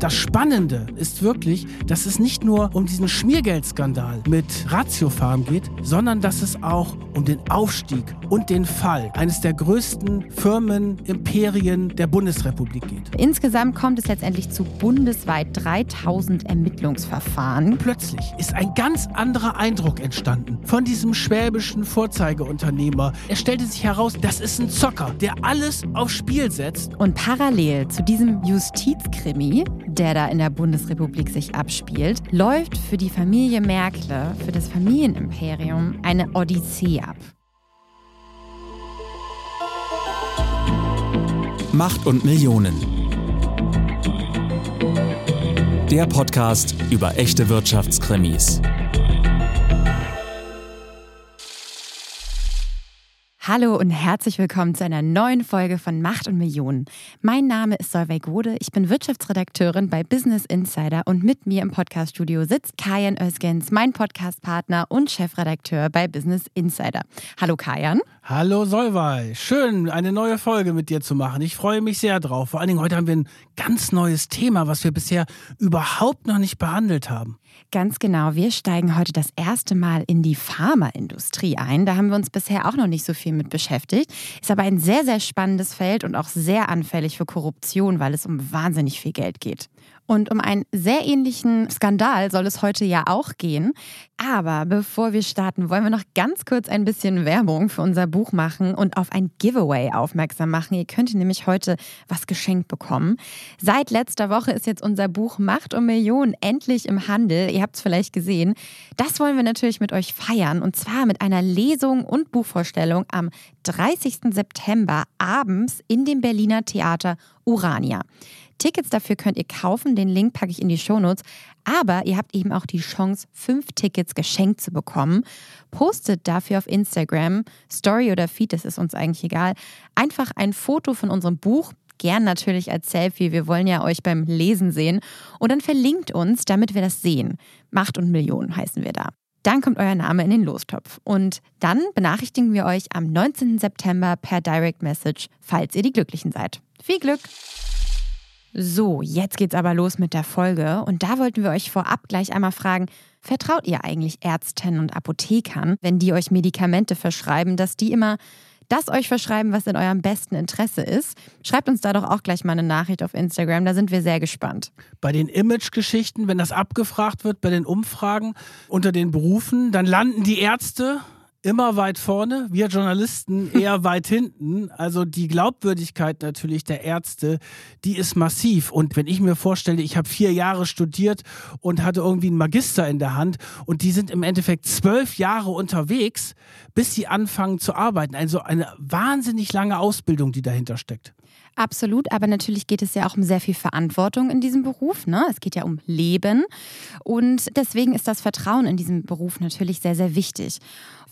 Das Spannende ist wirklich, dass es nicht nur um diesen Schmiergeldskandal mit Ratiofarm geht, sondern dass es auch um den Aufstieg und den Fall eines der größten Firmenimperien der Bundesrepublik geht. Insgesamt kommt es letztendlich zu bundesweit 3000 Ermittlungsverfahren. Plötzlich ist ein ganz anderer Eindruck entstanden von diesem schwäbischen Vorzeigeunternehmer. Er stellte sich heraus, das ist ein Zocker, der alles aufs Spiel setzt. Und parallel zu diesem Justizkrimi der da in der Bundesrepublik sich abspielt, läuft für die Familie Merkle, für das Familienimperium, eine Odyssee ab. Macht und Millionen. Der Podcast über echte Wirtschaftskrimis. Hallo und herzlich willkommen zu einer neuen Folge von Macht und Millionen. Mein Name ist Solveig Gode, ich bin Wirtschaftsredakteurin bei Business Insider und mit mir im Podcaststudio sitzt Kajan Özgens, mein Podcastpartner und Chefredakteur bei Business Insider. Hallo Kajan. Hallo Solveig, schön eine neue Folge mit dir zu machen. Ich freue mich sehr drauf. Vor allen Dingen heute haben wir ein ganz neues Thema, was wir bisher überhaupt noch nicht behandelt haben. Ganz genau. Wir steigen heute das erste Mal in die Pharmaindustrie ein. Da haben wir uns bisher auch noch nicht so viel mit beschäftigt. Ist aber ein sehr, sehr spannendes Feld und auch sehr anfällig für Korruption, weil es um wahnsinnig viel Geld geht. Und um einen sehr ähnlichen Skandal soll es heute ja auch gehen. Aber bevor wir starten, wollen wir noch ganz kurz ein bisschen Werbung für unser Buch machen und auf ein Giveaway aufmerksam machen. Ihr könnt nämlich heute was geschenkt bekommen. Seit letzter Woche ist jetzt unser Buch Macht um Millionen endlich im Handel. Ihr habt es vielleicht gesehen. Das wollen wir natürlich mit euch feiern und zwar mit einer Lesung und Buchvorstellung am 30. September abends in dem Berliner Theater Urania. Tickets dafür könnt ihr kaufen. Den Link packe ich in die Shownotes. Aber ihr habt eben auch die Chance, fünf Tickets geschenkt zu bekommen. Postet dafür auf Instagram, Story oder Feed, das ist uns eigentlich egal, einfach ein Foto von unserem Buch. Gern natürlich als Selfie. Wir wollen ja euch beim Lesen sehen. Und dann verlinkt uns, damit wir das sehen. Macht und Millionen heißen wir da. Dann kommt euer Name in den Lostopf. Und dann benachrichtigen wir euch am 19. September per Direct Message, falls ihr die Glücklichen seid. Viel Glück! So, jetzt geht's aber los mit der Folge. Und da wollten wir euch vorab gleich einmal fragen, vertraut ihr eigentlich Ärzten und Apothekern, wenn die euch Medikamente verschreiben, dass die immer das euch verschreiben, was in eurem besten Interesse ist? Schreibt uns da doch auch gleich mal eine Nachricht auf Instagram, da sind wir sehr gespannt. Bei den Image-Geschichten, wenn das abgefragt wird, bei den Umfragen unter den Berufen, dann landen die Ärzte immer weit vorne, wir Journalisten eher weit hinten. Also die Glaubwürdigkeit natürlich der Ärzte, die ist massiv. Und wenn ich mir vorstelle, ich habe vier Jahre studiert und hatte irgendwie einen Magister in der Hand und die sind im Endeffekt zwölf Jahre unterwegs, bis sie anfangen zu arbeiten. Also eine wahnsinnig lange Ausbildung, die dahinter steckt. Absolut, aber natürlich geht es ja auch um sehr viel Verantwortung in diesem Beruf. Ne? Es geht ja um Leben und deswegen ist das Vertrauen in diesem Beruf natürlich sehr, sehr wichtig.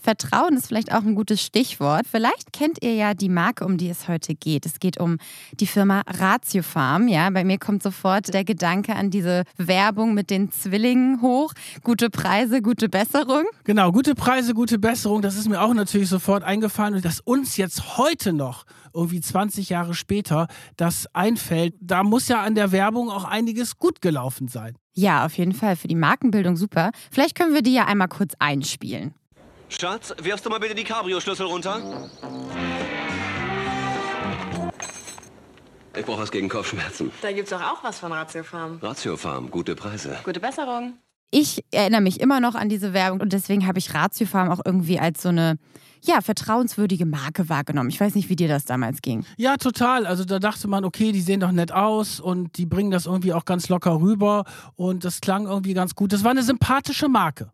Vertrauen ist vielleicht auch ein gutes Stichwort. Vielleicht kennt ihr ja die Marke, um die es heute geht. Es geht um die Firma Ratio Farm. Ja, bei mir kommt sofort der Gedanke an diese Werbung mit den Zwillingen hoch. Gute Preise, gute Besserung. Genau, gute Preise, gute Besserung. Das ist mir auch natürlich sofort eingefallen und dass uns jetzt heute noch irgendwie 20 Jahre später das einfällt, da muss ja an der Werbung auch einiges gut gelaufen sein. Ja, auf jeden Fall. Für die Markenbildung super. Vielleicht können wir die ja einmal kurz einspielen. Schatz, wirfst du mal bitte die Cabrio-Schlüssel runter? Ich brauche was gegen Kopfschmerzen. Da gibt's doch auch was von Ratio Farm. Ratio Farm, gute Preise. Gute Besserung. Ich erinnere mich immer noch an diese Werbung und deswegen habe ich Ratio Farm auch irgendwie als so eine ja, vertrauenswürdige Marke wahrgenommen. Ich weiß nicht, wie dir das damals ging. Ja, total. Also da dachte man, okay, die sehen doch nett aus und die bringen das irgendwie auch ganz locker rüber und das klang irgendwie ganz gut. Das war eine sympathische Marke.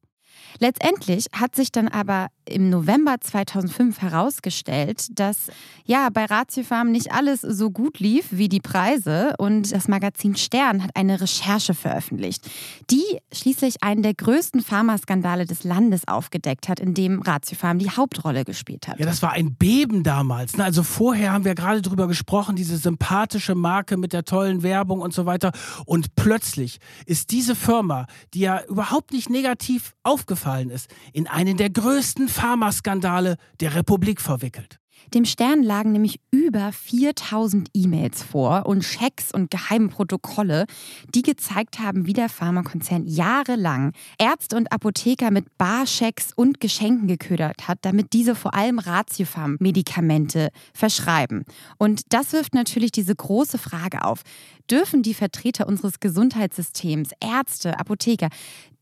Letztendlich hat sich dann aber im November 2005 herausgestellt, dass ja bei Ratiofarm nicht alles so gut lief wie die Preise und das Magazin Stern hat eine Recherche veröffentlicht, die schließlich einen der größten Pharmaskandale des Landes aufgedeckt hat, in dem Ratiofarm die Hauptrolle gespielt hat. Ja, das war ein Beben damals. Also vorher haben wir gerade drüber gesprochen, diese sympathische Marke mit der tollen Werbung und so weiter und plötzlich ist diese Firma, die ja überhaupt nicht negativ aufgefallen ist, in einen der größten Pharmaskandale der Republik verwickelt. Dem Stern lagen nämlich über 4000 E-Mails vor und Schecks und geheime Protokolle, die gezeigt haben, wie der Pharmakonzern jahrelang Ärzte und Apotheker mit Barschecks und Geschenken geködert hat, damit diese vor allem Ratiofarm-Medikamente verschreiben. Und das wirft natürlich diese große Frage auf. Dürfen die Vertreter unseres Gesundheitssystems, Ärzte, Apotheker,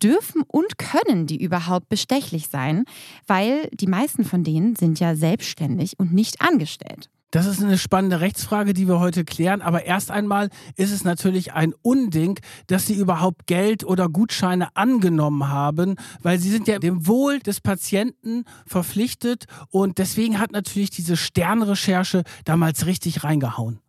dürfen und können die überhaupt bestechlich sein? Weil die meisten von denen sind ja selbstständig und nicht angestellt. Das ist eine spannende Rechtsfrage, die wir heute klären. Aber erst einmal ist es natürlich ein Unding, dass sie überhaupt Geld oder Gutscheine angenommen haben, weil sie sind ja dem Wohl des Patienten verpflichtet. Und deswegen hat natürlich diese Sternrecherche damals richtig reingehauen.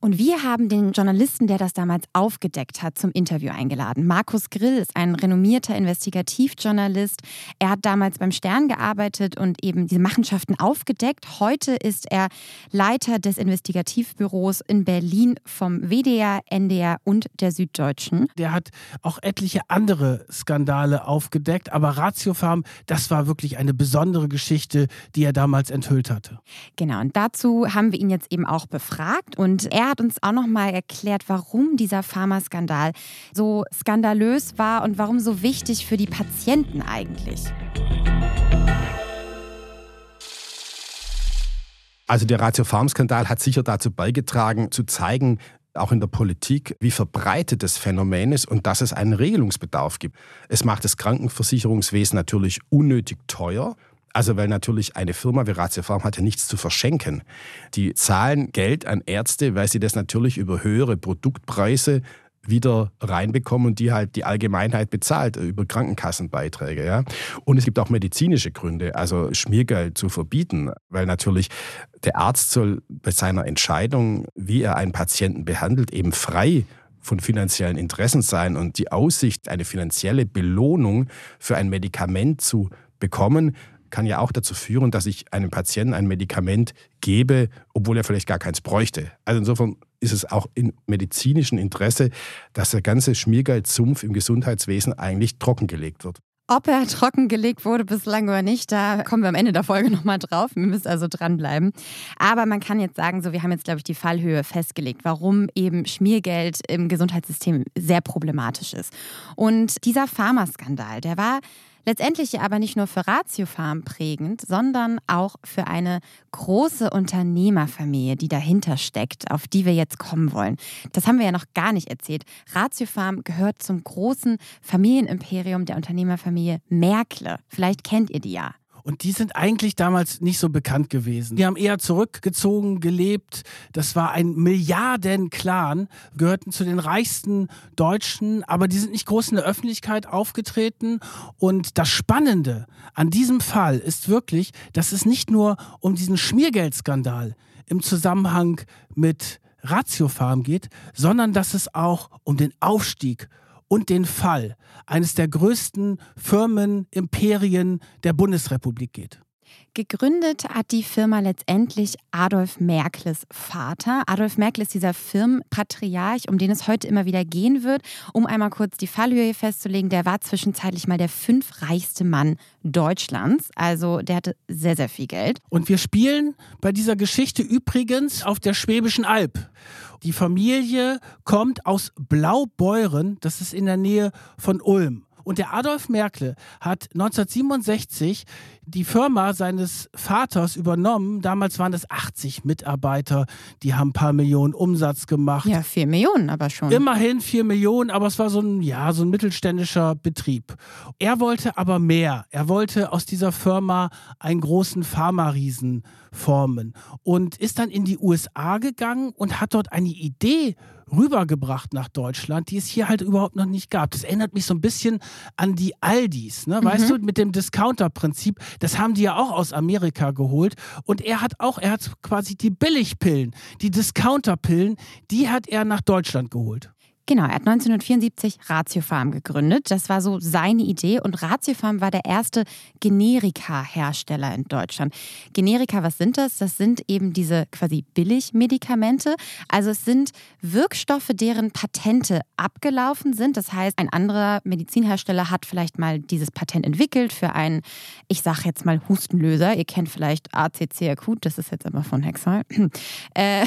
Und wir haben den Journalisten, der das damals aufgedeckt hat, zum Interview eingeladen. Markus Grill ist ein renommierter Investigativjournalist. Er hat damals beim Stern gearbeitet und eben diese Machenschaften aufgedeckt. Heute ist er Leiter des Investigativbüros in Berlin vom WDR, NDR und der Süddeutschen. Der hat auch etliche andere Skandale aufgedeckt, aber Ratiofarm, das war wirklich eine besondere Geschichte, die er damals enthüllt hatte. Genau, und dazu haben wir ihn jetzt eben auch befragt und er hat uns auch noch mal erklärt, warum dieser Pharmaskandal so skandalös war und warum so wichtig für die Patienten eigentlich. Also der Ratio-Farm-Skandal hat sicher dazu beigetragen, zu zeigen, auch in der Politik, wie verbreitet das Phänomen ist und dass es einen Regelungsbedarf gibt. Es macht das Krankenversicherungswesen natürlich unnötig teuer. Also weil natürlich eine Firma wie Ratio Farm hat nichts zu verschenken. Die zahlen Geld an Ärzte, weil sie das natürlich über höhere Produktpreise wieder reinbekommen und die halt die Allgemeinheit bezahlt über Krankenkassenbeiträge. Ja? Und es gibt auch medizinische Gründe, also Schmiergeld zu verbieten, weil natürlich der Arzt soll bei seiner Entscheidung, wie er einen Patienten behandelt, eben frei von finanziellen Interessen sein und die Aussicht, eine finanzielle Belohnung für ein Medikament zu bekommen, kann ja auch dazu führen, dass ich einem Patienten ein Medikament gebe, obwohl er vielleicht gar keins bräuchte. Also insofern ist es auch im medizinischen Interesse, dass der ganze Schmiergeldsumpf im Gesundheitswesen eigentlich trockengelegt wird. Ob er trockengelegt wurde bislang oder nicht, da kommen wir am Ende der Folge nochmal drauf. Wir müssen also dranbleiben. Aber man kann jetzt sagen, so, wir haben jetzt, glaube ich, die Fallhöhe festgelegt, warum eben Schmiergeld im Gesundheitssystem sehr problematisch ist. Und dieser Pharmaskandal, der war Letztendlich aber nicht nur für Ratiofarm prägend, sondern auch für eine große Unternehmerfamilie, die dahinter steckt, auf die wir jetzt kommen wollen. Das haben wir ja noch gar nicht erzählt. Ratiofarm gehört zum großen Familienimperium der Unternehmerfamilie Merkle. Vielleicht kennt ihr die ja. Und die sind eigentlich damals nicht so bekannt gewesen. Die haben eher zurückgezogen gelebt. Das war ein Milliarden-Clan, gehörten zu den reichsten Deutschen, aber die sind nicht groß in der Öffentlichkeit aufgetreten. Und das Spannende an diesem Fall ist wirklich, dass es nicht nur um diesen Schmiergeldskandal im Zusammenhang mit Ratiofarm geht, sondern dass es auch um den Aufstieg und den Fall eines der größten Firmenimperien der Bundesrepublik geht. Gegründet hat die Firma letztendlich Adolf Merkles Vater. Adolf Merkel ist dieser Firmenpatriarch, um den es heute immer wieder gehen wird. Um einmal kurz die Fallhöhe festzulegen, der war zwischenzeitlich mal der fünfreichste Mann Deutschlands. Also der hatte sehr, sehr viel Geld. Und wir spielen bei dieser Geschichte übrigens auf der Schwäbischen Alb. Die Familie kommt aus Blaubeuren, das ist in der Nähe von Ulm. Und der Adolf Merkle hat 1967 die Firma seines Vaters übernommen. Damals waren es 80 Mitarbeiter, die haben ein paar Millionen Umsatz gemacht. Ja, vier Millionen aber schon. Immerhin vier Millionen, aber es war so ein, ja, so ein mittelständischer Betrieb. Er wollte aber mehr. Er wollte aus dieser Firma einen großen Pharma-Riesen formen und ist dann in die USA gegangen und hat dort eine Idee rübergebracht nach Deutschland, die es hier halt überhaupt noch nicht gab. Das erinnert mich so ein bisschen an die Aldis, ne? weißt mhm. du, mit dem Discounter-Prinzip. Das haben die ja auch aus Amerika geholt. Und er hat auch, er hat quasi die Billigpillen, die Discounter-Pillen, die hat er nach Deutschland geholt. Genau, er hat 1974 Ratiofarm gegründet. Das war so seine Idee und Ratiofarm war der erste Generika-Hersteller in Deutschland. Generika, was sind das? Das sind eben diese quasi Billigmedikamente. Also es sind Wirkstoffe, deren Patente abgelaufen sind. Das heißt, ein anderer Medizinhersteller hat vielleicht mal dieses Patent entwickelt für einen, ich sage jetzt mal Hustenlöser. Ihr kennt vielleicht ACC akut, das ist jetzt aber von Hexal. äh,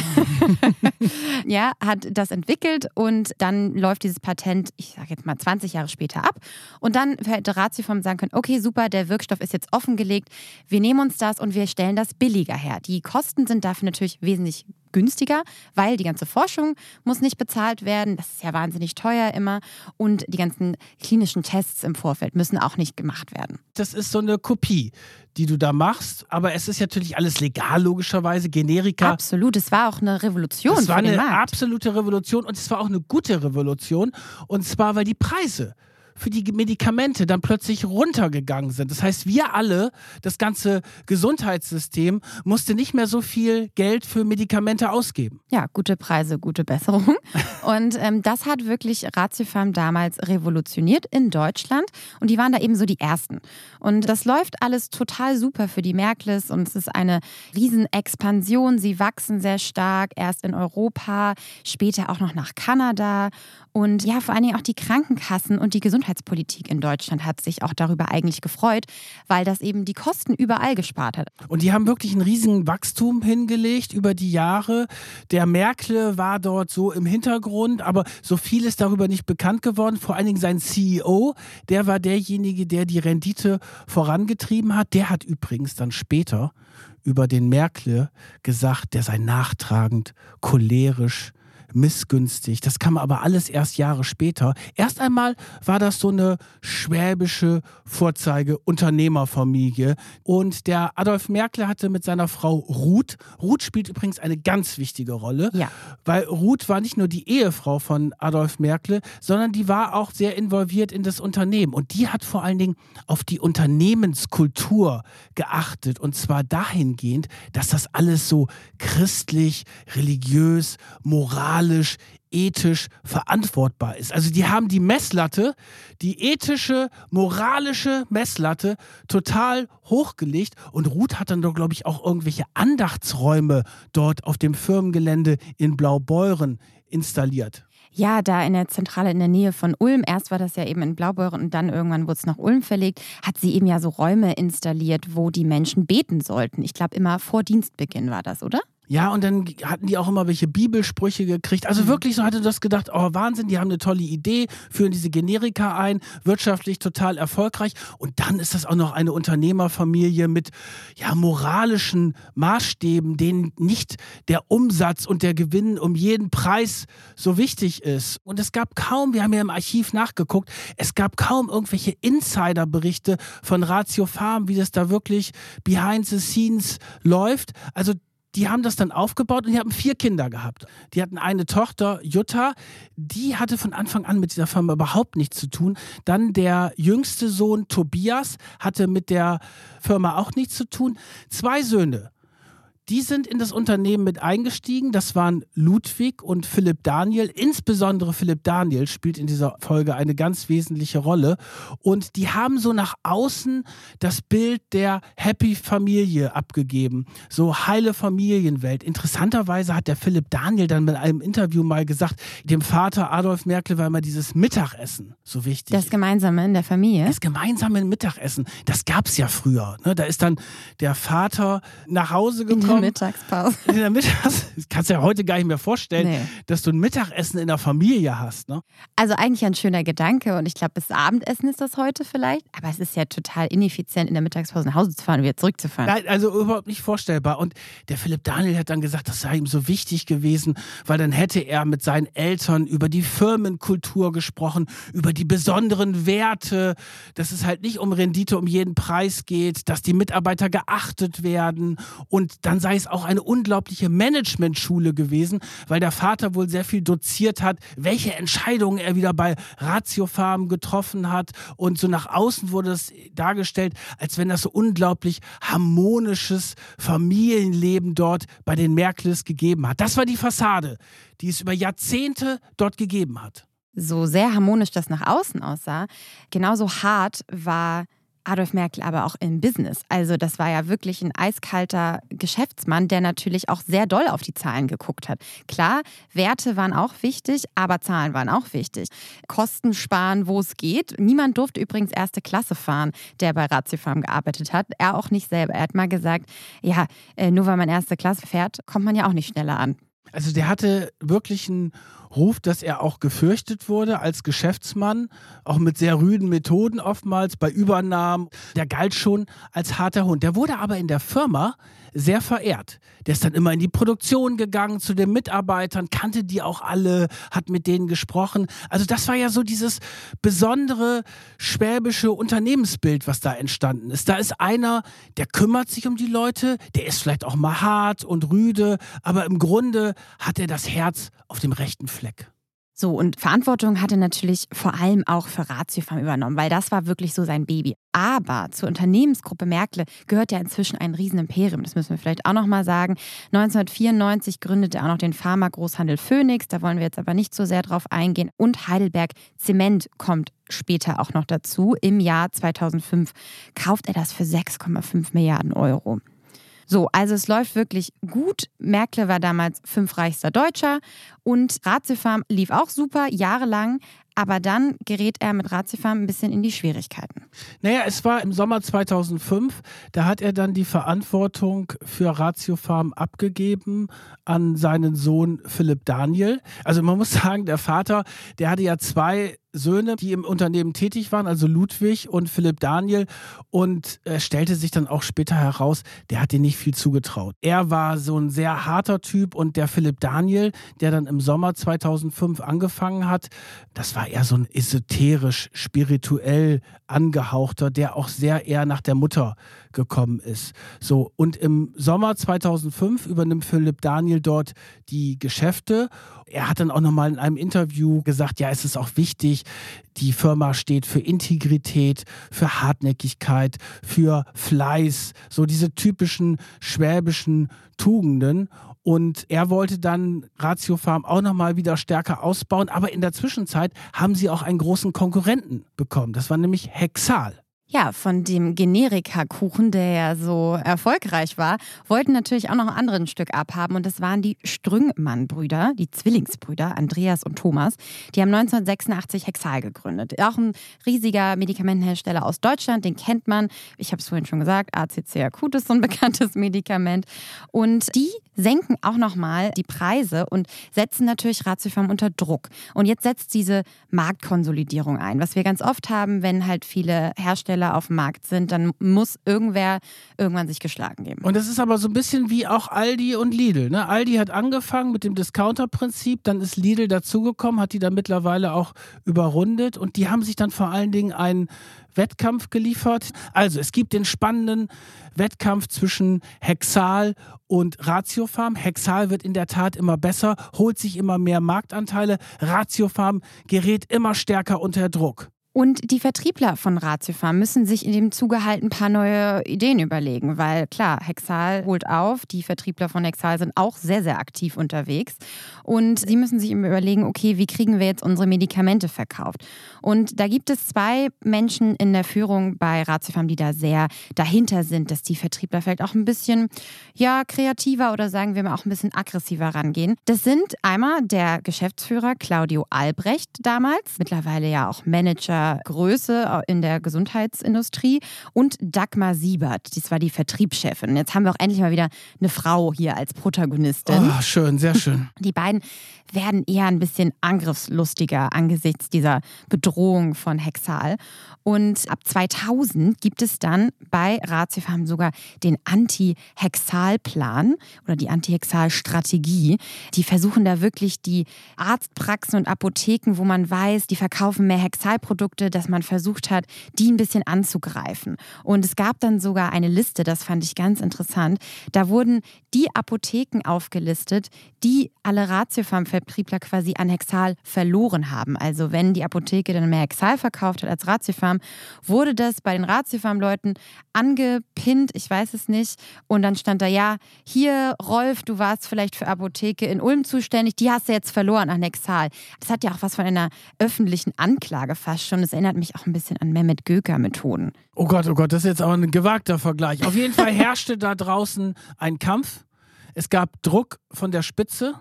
ja, hat das entwickelt und dann läuft dieses Patent, ich sage jetzt mal 20 Jahre später ab. Und dann hätte Ratioform sagen können, okay, super, der Wirkstoff ist jetzt offengelegt, wir nehmen uns das und wir stellen das billiger her. Die Kosten sind dafür natürlich wesentlich günstiger, weil die ganze Forschung muss nicht bezahlt werden. Das ist ja wahnsinnig teuer immer. Und die ganzen klinischen Tests im Vorfeld müssen auch nicht gemacht werden. Das ist so eine Kopie, die du da machst. Aber es ist natürlich alles legal, logischerweise. Generika. Absolut. Es war auch eine Revolution. Es war eine Markt. absolute Revolution und es war auch eine gute Revolution. Und zwar, weil die Preise für die Medikamente dann plötzlich runtergegangen sind. Das heißt, wir alle, das ganze Gesundheitssystem, musste nicht mehr so viel Geld für Medikamente ausgeben. Ja, gute Preise, gute Besserung. Und ähm, das hat wirklich Ratiofarm damals revolutioniert in Deutschland. Und die waren da eben so die Ersten. Und das läuft alles total super für die Merkles. Und es ist eine Riesenexpansion. Sie wachsen sehr stark, erst in Europa, später auch noch nach Kanada. Und ja, vor allen Dingen auch die Krankenkassen und die Gesundheitspolitik in Deutschland hat sich auch darüber eigentlich gefreut, weil das eben die Kosten überall gespart hat. Und die haben wirklich einen riesigen Wachstum hingelegt über die Jahre. Der Merkel war dort so im Hintergrund, aber so viel ist darüber nicht bekannt geworden. Vor allen Dingen sein CEO, der war derjenige, der die Rendite vorangetrieben hat. Der hat übrigens dann später über den Merkel gesagt, der sei nachtragend, cholerisch, missgünstig. Das kam aber alles erst Jahre später. Erst einmal war das so eine schwäbische Vorzeige-Unternehmerfamilie. Und der Adolf Merkel hatte mit seiner Frau Ruth, Ruth spielt übrigens eine ganz wichtige Rolle, Ja. weil Ruth war nicht nur die Ehefrau von Adolf Merkel, sondern die war auch sehr involviert in das Unternehmen. Und die hat vor allen Dingen auf die Unternehmenskultur geachtet. Und zwar dahingehend, dass das alles so christlich, religiös, moralisch, ethisch verantwortbar ist. Also die haben die Messlatte, die ethische, moralische Messlatte total hochgelegt und Ruth hat dann doch, glaube ich, auch irgendwelche Andachtsräume dort auf dem Firmengelände in Blaubeuren installiert. Ja, da in der Zentrale in der Nähe von Ulm. Erst war das ja eben in Blaubeuren und dann irgendwann wurde es nach Ulm verlegt. Hat sie eben ja so Räume installiert, wo die Menschen beten sollten. Ich glaube, immer vor Dienstbeginn war das, oder? Ja, und dann hatten die auch immer welche Bibelsprüche gekriegt. Also wirklich so hatte das gedacht, oh Wahnsinn, die haben eine tolle Idee, führen diese Generika ein, wirtschaftlich total erfolgreich. Und dann ist das auch noch eine Unternehmerfamilie mit ja, moralischen Maßstäben, denen nicht der Umsatz und der Gewinn um jeden Preis so wichtig ist. Und es gab kaum, wir haben ja im Archiv nachgeguckt, es gab kaum irgendwelche Insiderberichte von Ratio Farm, wie das da wirklich behind the scenes läuft. Also die haben das dann aufgebaut und die haben vier Kinder gehabt. Die hatten eine Tochter, Jutta, die hatte von Anfang an mit dieser Firma überhaupt nichts zu tun. Dann der jüngste Sohn, Tobias, hatte mit der Firma auch nichts zu tun. Zwei Söhne, die sind in das Unternehmen mit eingestiegen. Das waren Ludwig und Philipp Daniel. Insbesondere Philipp Daniel spielt in dieser Folge eine ganz wesentliche Rolle. Und die haben so nach außen das Bild der Happy Familie abgegeben. So heile Familienwelt. Interessanterweise hat der Philipp Daniel dann mit einem Interview mal gesagt, dem Vater Adolf Merkel war immer dieses Mittagessen so wichtig. Das Gemeinsame in der Familie. Das gemeinsame Mittagessen, das gab es ja früher. Ne? Da ist dann der Vater nach Hause in der gekommen. Mittagspause. In der Mittags das kannst du ja heute gar nicht mehr vorstellen, Nee. dass du ein Mittagessen in der Familie hast. Ne? Also eigentlich ein schöner Gedanke und ich glaube, bis Abendessen ist das heute vielleicht. Aber es ist ja total ineffizient, in der Mittagspause nach Hause zu fahren und wieder zurückzufahren. Nein, also überhaupt nicht vorstellbar. Und der Philipp Daniel hat dann gesagt, das sei ihm so wichtig gewesen, weil dann hätte er mit seinen Eltern über die Firmenkultur gesprochen, über die besonderen Werte, dass es halt nicht um Rendite um jeden Preis geht, dass die Mitarbeiter geachtet werden. Und dann sei es auch eine unglaubliche Managementschule gewesen, weil der Vater wohl sehr viel doziert hat, welche Entscheidungen er wieder bei Ratio Farm getroffen hat. Und so nach außen wurde es dargestellt, als wenn das so unglaublich harmonisches Familienleben dort bei den Merkles gegeben hat. Das war die Fassade, die es über Jahrzehnte dort gegeben hat. so sehr harmonisch das nach außen aussah, genauso hart war Adolf Merkel aber auch im Business. Also das war ja wirklich ein eiskalter Geschäftsmann, der natürlich auch sehr doll auf die Zahlen geguckt hat. Klar, Werte waren auch wichtig, aber Zahlen waren auch wichtig. Kosten sparen, wo es geht. Niemand durfte übrigens erste Klasse fahren, der bei Ratiofarm gearbeitet hat. Er auch nicht selber. Er hat mal gesagt, ja, äh, nur weil man erste Klasse fährt, kommt man ja auch nicht schneller an. Also der hatte wirklich einen Ruf, dass er auch gefürchtet wurde als Geschäftsmann, auch mit sehr rüden Methoden oftmals bei Übernahmen. Der galt schon als harter Hund. Der wurde aber in der Firma sehr verehrt. Der ist dann immer in die Produktion gegangen zu den Mitarbeitern, kannte die auch alle, hat mit denen gesprochen. Also das war ja so dieses besondere schwäbische Unternehmensbild, was da entstanden ist. Da ist einer, der kümmert sich um die Leute, der ist vielleicht auch mal hart und rüde, aber im Grunde hat er das Herz auf dem rechten Fleck. So, und Verantwortung hat er natürlich vor allem auch für Ratiofarm übernommen, weil das war wirklich so sein Baby. Aber zur Unternehmensgruppe Merkle gehört ja inzwischen ein Riesenimperium. Das müssen wir vielleicht auch nochmal sagen. 1994 gründete er auch noch den Pharma-Großhandel Phoenix. Da wollen wir jetzt aber nicht so sehr drauf eingehen. Und Heidelberg Zement kommt später auch noch dazu. Im Jahr 2005 kauft er das für 6,5 Milliarden Euro. So, also es läuft wirklich gut. Merkle war damals fünfreichster Deutscher und Ratiofarm lief auch super, jahrelang. Aber dann gerät er mit Ratiofarm ein bisschen in die Schwierigkeiten. Naja, es war im Sommer 2005, da hat er dann die Verantwortung für Ratiofarm abgegeben an seinen Sohn Philipp Daniel. Also man muss sagen, der Vater, der hatte ja zwei Söhne, die im Unternehmen tätig waren, also Ludwig und Philipp Daniel. Und äh, stellte sich dann auch später heraus, der hat dir nicht viel zugetraut. Er war so ein sehr harter Typ und der Philipp Daniel, der dann im Sommer 2005 angefangen hat, das war eher so ein esoterisch, spirituell angehauchter, der auch sehr eher nach der Mutter gekommen ist. So, und im Sommer 2005 übernimmt Philipp Daniel dort die Geschäfte. Er hat dann auch nochmal in einem Interview gesagt, ja, es ist auch wichtig, die Firma steht für Integrität, für Hartnäckigkeit, für Fleiß, so diese typischen schwäbischen Tugenden. Und er wollte dann Ratio Farm auch nochmal wieder stärker ausbauen. Aber in der Zwischenzeit haben sie auch einen großen Konkurrenten bekommen. Das war nämlich Hexal. Ja, von dem Generika-Kuchen, der ja so erfolgreich war, wollten natürlich auch noch ein anderes Stück abhaben. Und das waren die Strüngmann-Brüder, die Zwillingsbrüder, Andreas und Thomas. Die haben 1986 Hexal gegründet. Auch ein riesiger Medikamentenhersteller aus Deutschland, den kennt man. Ich habe es vorhin schon gesagt, ACC Akut ist so ein bekanntes Medikament. Und die senken auch nochmal die Preise und setzen natürlich Ratiofarm unter Druck. Und jetzt setzt diese Marktkonsolidierung ein, was wir ganz oft haben, wenn halt viele Hersteller auf dem Markt sind, dann muss irgendwer irgendwann sich geschlagen geben. Und das ist aber so ein bisschen wie auch Aldi und Lidl. Ne? Aldi hat angefangen mit dem Discounter-Prinzip, dann ist Lidl dazugekommen, hat die dann mittlerweile auch überrundet und die haben sich dann vor allen Dingen einen Wettkampf geliefert. Also es gibt den spannenden Wettkampf zwischen Hexal und Ratiofarm. Hexal wird in der Tat immer besser, holt sich immer mehr Marktanteile. Ratiofarm gerät immer stärker unter Druck. Und die Vertriebler von Ratiofarm müssen sich in dem Zuge halt ein paar neue Ideen überlegen, weil klar, Hexal holt auf, die Vertriebler von Hexal sind auch sehr, sehr aktiv unterwegs und sie müssen sich überlegen, okay, wie kriegen wir jetzt unsere Medikamente verkauft? Und da gibt es zwei Menschen in der Führung bei Ratiofarm, die da sehr dahinter sind, dass die Vertriebler vielleicht auch ein bisschen, ja, kreativer oder sagen wir mal auch ein bisschen aggressiver rangehen. Das sind einmal der Geschäftsführer Claudio Albrecht damals, mittlerweile ja auch Manager Größe in der Gesundheitsindustrie und Dagmar Siebert, das war die Vertriebschefin. Jetzt haben wir auch endlich mal wieder eine Frau hier als Protagonistin. Oh, schön, sehr schön. Die beiden werden eher ein bisschen angriffslustiger angesichts dieser Bedrohung von Hexal. Und ab 2000 gibt es dann bei Ratiofarm sogar den Anti-Hexal-Plan oder die Anti-Hexal-Strategie. Die versuchen da wirklich die Arztpraxen und Apotheken, wo man weiß, die verkaufen mehr Hexalprodukte, Produkte, dass man versucht hat, die ein bisschen anzugreifen. Und es gab dann sogar eine Liste, das fand ich ganz interessant. Da wurden die Apotheken aufgelistet, die alle Ratiofarm-Vertriebler quasi an Hexal verloren haben. Also wenn die Apotheke dann mehr Hexal verkauft hat als Ratiofarm, wurde das bei den Ratiofarm-Leuten angepinnt, ich weiß es nicht. Und dann stand da, ja, hier, Rolf, du warst vielleicht für Apotheke in Ulm zuständig, die hast du jetzt verloren an Hexal. Das hat ja auch was von einer öffentlichen Anklage fast schon. Das erinnert mich auch ein bisschen an Mehmet Göker-Methoden. Oh Gott, oh Gott, das ist jetzt aber ein gewagter Vergleich. Auf jeden Fall herrschte da draußen ein Kampf. Es gab Druck von der Spitze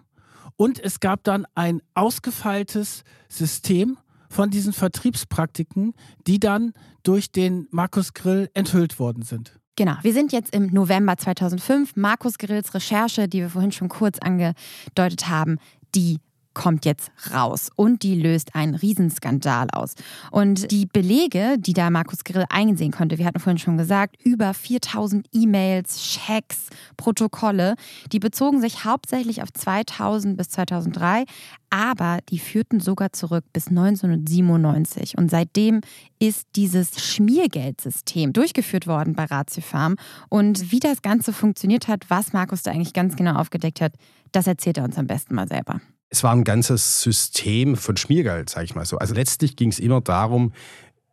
und es gab dann ein ausgefeiltes System von diesen Vertriebspraktiken, die dann durch den Markus Grill enthüllt worden sind. Genau, wir sind jetzt im November 2005. Markus Grills Recherche, die wir vorhin schon kurz angedeutet haben, die kommt jetzt raus und die löst einen Riesenskandal aus. Und die Belege, die da Markus Grill einsehen konnte, wir hatten vorhin schon gesagt, über 4000 E-Mails, Checks, Protokolle, die bezogen sich hauptsächlich auf 2000 bis 2003, aber die führten sogar zurück bis 1997. Und seitdem ist dieses Schmiergeldsystem durchgeführt worden bei Ratiofarm. Und wie das Ganze funktioniert hat, was Markus da eigentlich ganz genau aufgedeckt hat, das erzählt er uns am besten mal selber es war ein ganzes System von Schmiergeld, sage ich mal so. Also letztlich ging es immer darum,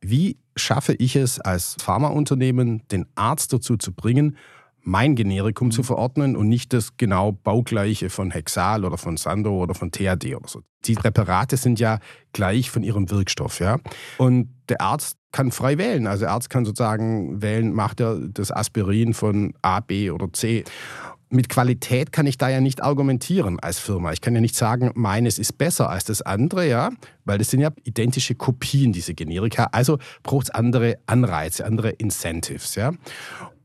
wie schaffe ich es als Pharmaunternehmen, den Arzt dazu zu bringen, mein Generikum mhm. zu verordnen und nicht das genau baugleiche von Hexal oder von Sando oder von THD oder so. Die Präparate sind ja gleich von ihrem Wirkstoff, ja. Und der Arzt kann frei wählen. Also der Arzt kann sozusagen wählen, macht er das Aspirin von A, B oder C mit Qualität kann ich da ja nicht argumentieren als Firma. Ich kann ja nicht sagen, meines ist besser als das andere, ja, weil das sind ja identische Kopien, diese Generika. Also braucht es andere Anreize, andere Incentives, ja.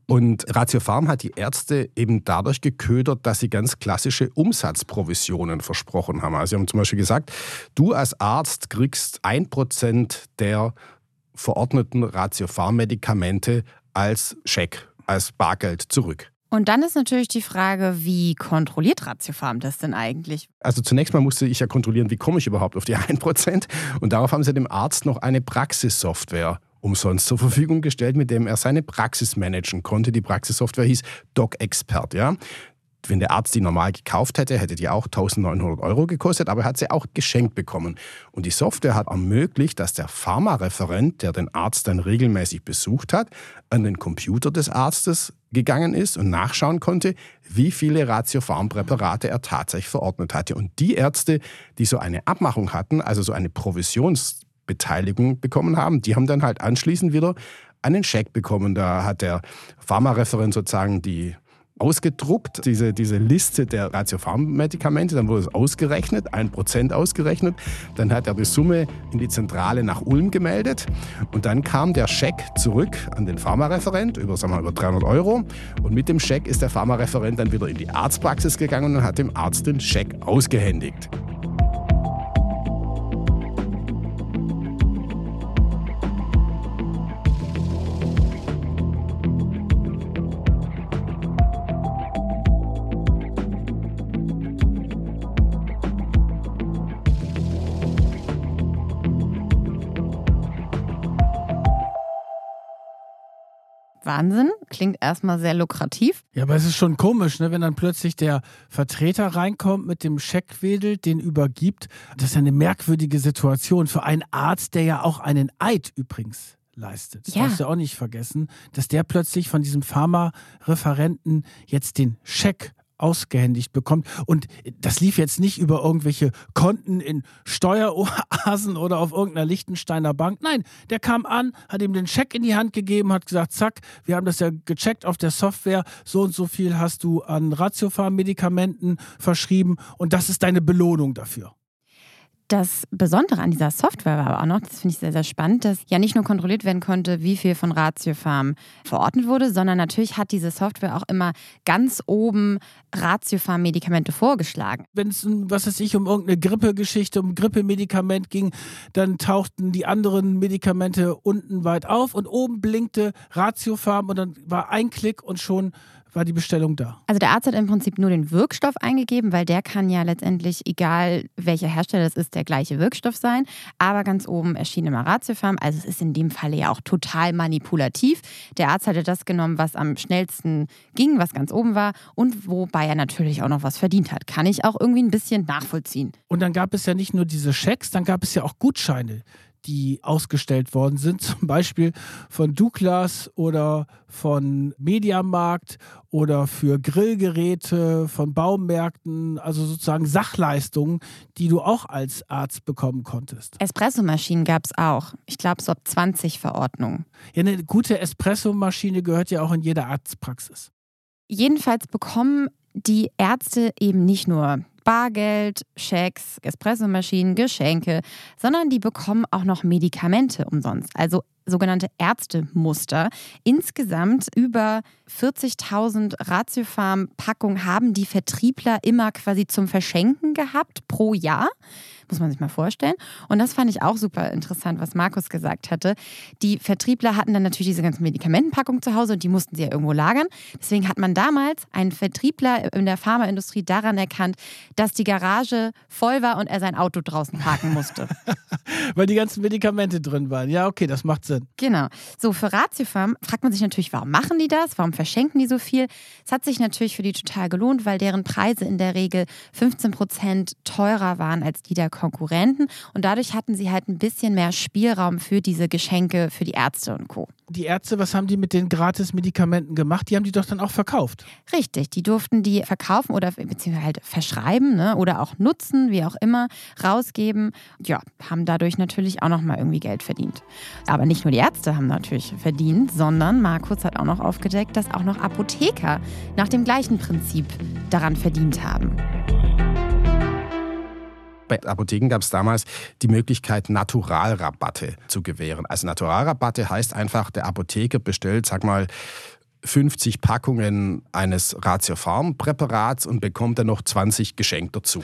Und Ratio Farm hat die Ärzte eben dadurch geködert, dass sie ganz klassische Umsatzprovisionen versprochen haben. Also sie haben zum Beispiel gesagt, du als Arzt kriegst ein Prozent der verordneten Ratio Farm Medikamente als Scheck, als Bargeld zurück. Und dann ist natürlich die Frage, wie kontrolliert Ratiofarm das denn eigentlich? Also zunächst mal musste ich ja kontrollieren, wie komme ich überhaupt auf die 1%. Und darauf haben sie dem Arzt noch eine Praxissoftware umsonst zur Verfügung gestellt, mit dem er seine Praxis managen konnte. Die Praxissoftware hieß DocExpert. Ja? Wenn der Arzt die normal gekauft hätte, hätte die auch 1900 Euro gekostet, aber er hat sie auch geschenkt bekommen. Und die Software hat ermöglicht, dass der Pharmareferent, der den Arzt dann regelmäßig besucht hat, an den Computer des Arztes gegangen ist und nachschauen konnte, wie viele Ratiofarmpräparate er tatsächlich verordnet hatte. Und die Ärzte, die so eine Abmachung hatten, also so eine Provisionsbeteiligung bekommen haben, die haben dann halt anschließend wieder einen Scheck bekommen. Da hat der Pharmareferent sozusagen die ausgedruckt, diese, diese Liste der Ratiofarm-Medikamente. Dann wurde es ausgerechnet, ein Prozent ausgerechnet. Dann hat er die Summe in die Zentrale nach Ulm gemeldet. Und dann kam der Scheck zurück an den Pharmareferent über, sagen wir, über 300 Euro. Und mit dem Scheck ist der Pharmareferent dann wieder in die Arztpraxis gegangen und hat dem Arzt den Scheck ausgehändigt. Wahnsinn. Klingt erstmal sehr lukrativ. Ja, aber es ist schon komisch, ne? wenn dann plötzlich der Vertreter reinkommt, mit dem Scheck wedelt, den übergibt. Das ist ja eine merkwürdige Situation für einen Arzt, der ja auch einen Eid übrigens leistet. Das ja. darfst du auch nicht vergessen, dass der plötzlich von diesem Pharma-Referenten jetzt den Scheck ausgehändigt bekommt. Und das lief jetzt nicht über irgendwelche Konten in Steueroasen oder auf irgendeiner Liechtensteiner Bank. Nein, der kam an, hat ihm den Scheck in die Hand gegeben, hat gesagt, zack, wir haben das ja gecheckt auf der Software, so und so viel hast du an Ratiofarm-Medikamenten verschrieben und das ist deine Belohnung dafür. Das Besondere an dieser Software war aber auch noch, das finde ich sehr, sehr spannend, dass ja nicht nur kontrolliert werden konnte, wie viel von Ratiofarm verordnet wurde, sondern natürlich hat diese Software auch immer ganz oben Ratiofarm-Medikamente vorgeschlagen. Wenn es, was weiß ich, um irgendeine Grippegeschichte, um Grippemedikament ging, dann tauchten die anderen Medikamente unten weit auf und oben blinkte Ratiofarm und dann war ein Klick und schon war die Bestellung da? Also der Arzt hat im Prinzip nur den Wirkstoff eingegeben, weil der kann ja letztendlich, egal welcher Hersteller es ist, der gleiche Wirkstoff sein. Aber ganz oben erschien immer Ratiofarm. Also es ist in dem Falle ja auch total manipulativ. Der Arzt hatte das genommen, was am schnellsten ging, was ganz oben war und wobei er natürlich auch noch was verdient hat. Kann ich auch irgendwie ein bisschen nachvollziehen. Und dann gab es ja nicht nur diese Schecks, dann gab es ja auch Gutscheine die ausgestellt worden sind, zum Beispiel von Douglas oder von Mediamarkt oder für Grillgeräte, von Baumärkten, also sozusagen Sachleistungen, die du auch als Arzt bekommen konntest. Espressomaschinen gab es auch. Ich glaube, so ab 20 Verordnungen. Ja, eine gute Espressomaschine gehört ja auch in jeder Arztpraxis. Jedenfalls bekommen die Ärzte eben nicht nur Bargeld, Schecks, Espressomaschinen, Geschenke, sondern die bekommen auch noch Medikamente umsonst. Also sogenannte Ärztemuster. Insgesamt über 40.000 Ratiofarm-Packungen haben die Vertriebler immer quasi zum Verschenken gehabt pro Jahr. Muss man sich mal vorstellen. Und das fand ich auch super interessant, was Markus gesagt hatte. Die Vertriebler hatten dann natürlich diese ganzen Medikamentenpackungen zu Hause und die mussten sie ja irgendwo lagern. Deswegen hat man damals einen Vertriebler in der Pharmaindustrie daran erkannt, dass die Garage voll war und er sein Auto draußen parken musste. Weil die ganzen Medikamente drin waren. Ja, okay, das macht Sinn. Genau. So, für Ratiofarm fragt man sich natürlich, warum machen die das? Warum verschenken die so viel? Es hat sich natürlich für die total gelohnt, weil deren Preise in der Regel 15 Prozent teurer waren als die der Konkurrenten. Und dadurch hatten sie halt ein bisschen mehr Spielraum für diese Geschenke für die Ärzte und Co. Die Ärzte, was haben die mit den Gratis-Medikamenten gemacht? Die haben die doch dann auch verkauft. Richtig, die durften die verkaufen oder beziehungsweise halt verschreiben ne? oder auch nutzen, wie auch immer, rausgeben. Ja, haben dadurch natürlich auch nochmal irgendwie Geld verdient. Aber nicht nur die Ärzte haben natürlich verdient, sondern Markus hat auch noch aufgedeckt, dass auch noch Apotheker nach dem gleichen Prinzip daran verdient haben. Bei Apotheken gab es damals die Möglichkeit, Naturalrabatte zu gewähren. Also Naturalrabatte heißt einfach, der Apotheker bestellt, sag mal, 50 Packungen eines Ratiofarm-Präparats und bekommt dann noch 20 geschenkt dazu.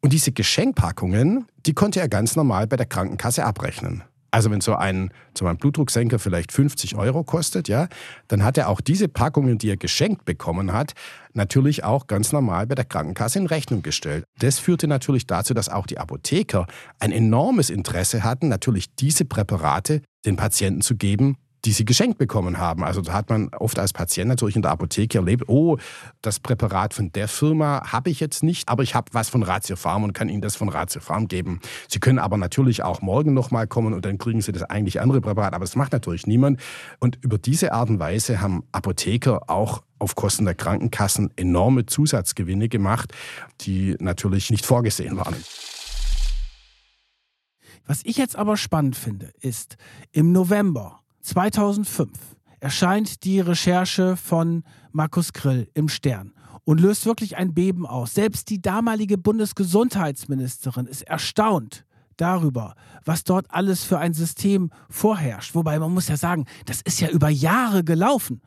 Und diese Geschenkpackungen, die konnte er ganz normal bei der Krankenkasse abrechnen. Also wenn so ein, so ein Blutdrucksenker vielleicht 50 Euro kostet, ja, dann hat er auch diese Packungen, die er geschenkt bekommen hat, natürlich auch ganz normal bei der Krankenkasse in Rechnung gestellt. Das führte natürlich dazu, dass auch die Apotheker ein enormes Interesse hatten, natürlich diese Präparate den Patienten zu geben, die sie geschenkt bekommen haben. Also da hat man oft als Patient natürlich in der Apotheke erlebt, oh, das Präparat von der Firma habe ich jetzt nicht, aber ich habe was von Ratio Farm und kann Ihnen das von Ratio Farm geben. Sie können aber natürlich auch morgen nochmal kommen und dann kriegen Sie das eigentlich andere Präparat, aber das macht natürlich niemand. Und über diese Art und Weise haben Apotheker auch auf Kosten der Krankenkassen enorme Zusatzgewinne gemacht, die natürlich nicht vorgesehen waren. Was ich jetzt aber spannend finde, ist, im November 2005 erscheint die Recherche von Markus Grill im Stern und löst wirklich ein Beben aus. Selbst die damalige Bundesgesundheitsministerin ist erstaunt darüber, was dort alles für ein System vorherrscht. Wobei man muss ja sagen, das ist ja über Jahre gelaufen.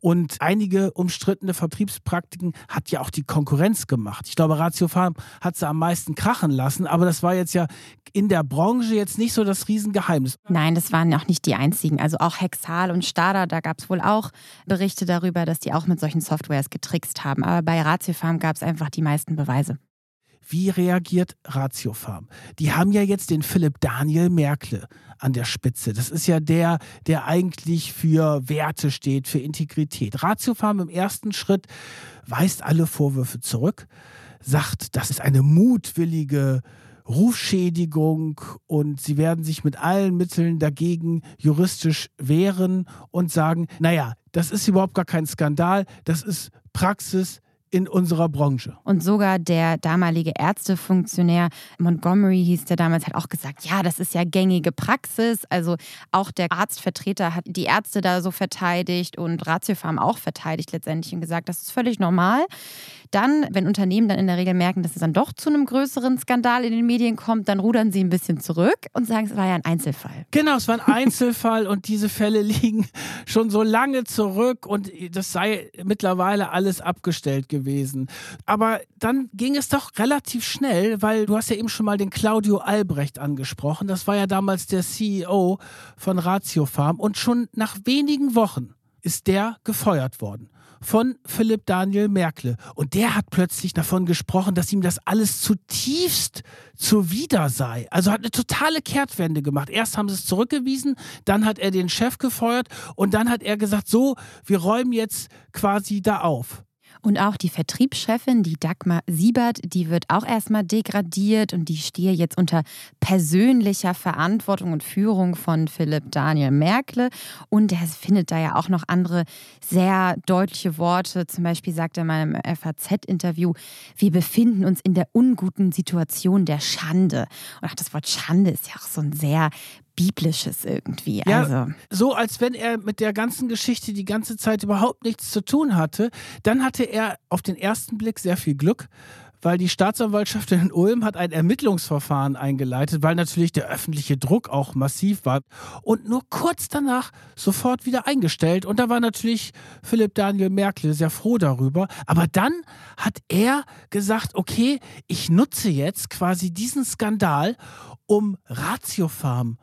Und einige umstrittene Vertriebspraktiken hat ja auch die Konkurrenz gemacht. Ich glaube, Ratio Farm hat sie am meisten krachen lassen, aber das war jetzt ja in der Branche jetzt nicht so das Riesengeheimnis. Nein, das waren auch nicht die einzigen. Also auch Hexal und Stada, da gab es wohl auch Berichte darüber, dass die auch mit solchen Softwares getrickst haben. Aber bei Ratio Farm gab es einfach die meisten Beweise. Wie reagiert Ratiofarm? Die haben ja jetzt den Philipp Daniel Merkle an der Spitze. Das ist ja der, der eigentlich für Werte steht, für Integrität. Ratiofarm im ersten Schritt weist alle Vorwürfe zurück, sagt, das ist eine mutwillige Rufschädigung und sie werden sich mit allen Mitteln dagegen juristisch wehren und sagen, naja, das ist überhaupt gar kein Skandal, das ist Praxis, in unserer Branche. Und sogar der damalige Ärztefunktionär Montgomery hieß der damals, hat auch gesagt, ja, das ist ja gängige Praxis. Also auch der Arztvertreter hat die Ärzte da so verteidigt und Ratiofarm auch verteidigt letztendlich und gesagt, das ist völlig normal. Dann, wenn Unternehmen dann in der Regel merken, dass es dann doch zu einem größeren Skandal in den Medien kommt, dann rudern sie ein bisschen zurück und sagen, es war ja ein Einzelfall. Genau, es war ein Einzelfall und diese Fälle liegen schon so lange zurück und das sei mittlerweile alles abgestellt gewesen. Aber dann ging es doch relativ schnell, weil du hast ja eben schon mal den Claudio Albrecht angesprochen. Das war ja damals der CEO von Ratio Farm und schon nach wenigen Wochen ist der gefeuert worden von Philipp Daniel Merkle. Und der hat plötzlich davon gesprochen, dass ihm das alles zutiefst zuwider sei. Also hat eine totale Kehrtwende gemacht. Erst haben sie es zurückgewiesen, dann hat er den Chef gefeuert und dann hat er gesagt, so, wir räumen jetzt quasi da auf. Und auch die Vertriebschefin, die Dagmar Siebert, die wird auch erstmal degradiert und die stehe jetzt unter persönlicher Verantwortung und Führung von Philipp Daniel Merkle. Und er findet da ja auch noch andere sehr deutliche Worte. Zum Beispiel sagt er mal im FAZ-Interview, wir befinden uns in der unguten Situation der Schande. Und auch das Wort Schande ist ja auch so ein sehr Biblisches irgendwie. Ja, also. so als wenn er mit der ganzen Geschichte die ganze Zeit überhaupt nichts zu tun hatte. Dann hatte er auf den ersten Blick sehr viel Glück, weil die Staatsanwaltschaft in Ulm hat ein Ermittlungsverfahren eingeleitet, weil natürlich der öffentliche Druck auch massiv war und nur kurz danach sofort wieder eingestellt. Und da war natürlich Philipp Daniel Merkel sehr froh darüber. Aber dann hat er gesagt, okay, ich nutze jetzt quasi diesen Skandal, um Ratiofarm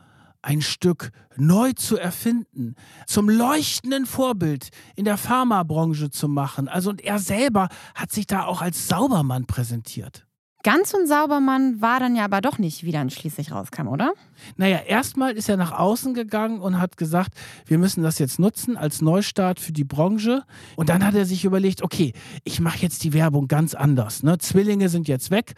ein Stück neu zu erfinden, zum leuchtenden Vorbild in der Pharmabranche zu machen. Also und er selber hat sich da auch als Saubermann präsentiert. Ganz ein Saubermann war dann ja aber doch nicht, wie dann schließlich rauskam, oder? Naja, erstmal ist er nach außen gegangen und hat gesagt, wir müssen das jetzt nutzen als Neustart für die Branche. Und dann hat er sich überlegt, okay, ich mache jetzt die Werbung ganz anders. Ne? Zwillinge sind jetzt weg.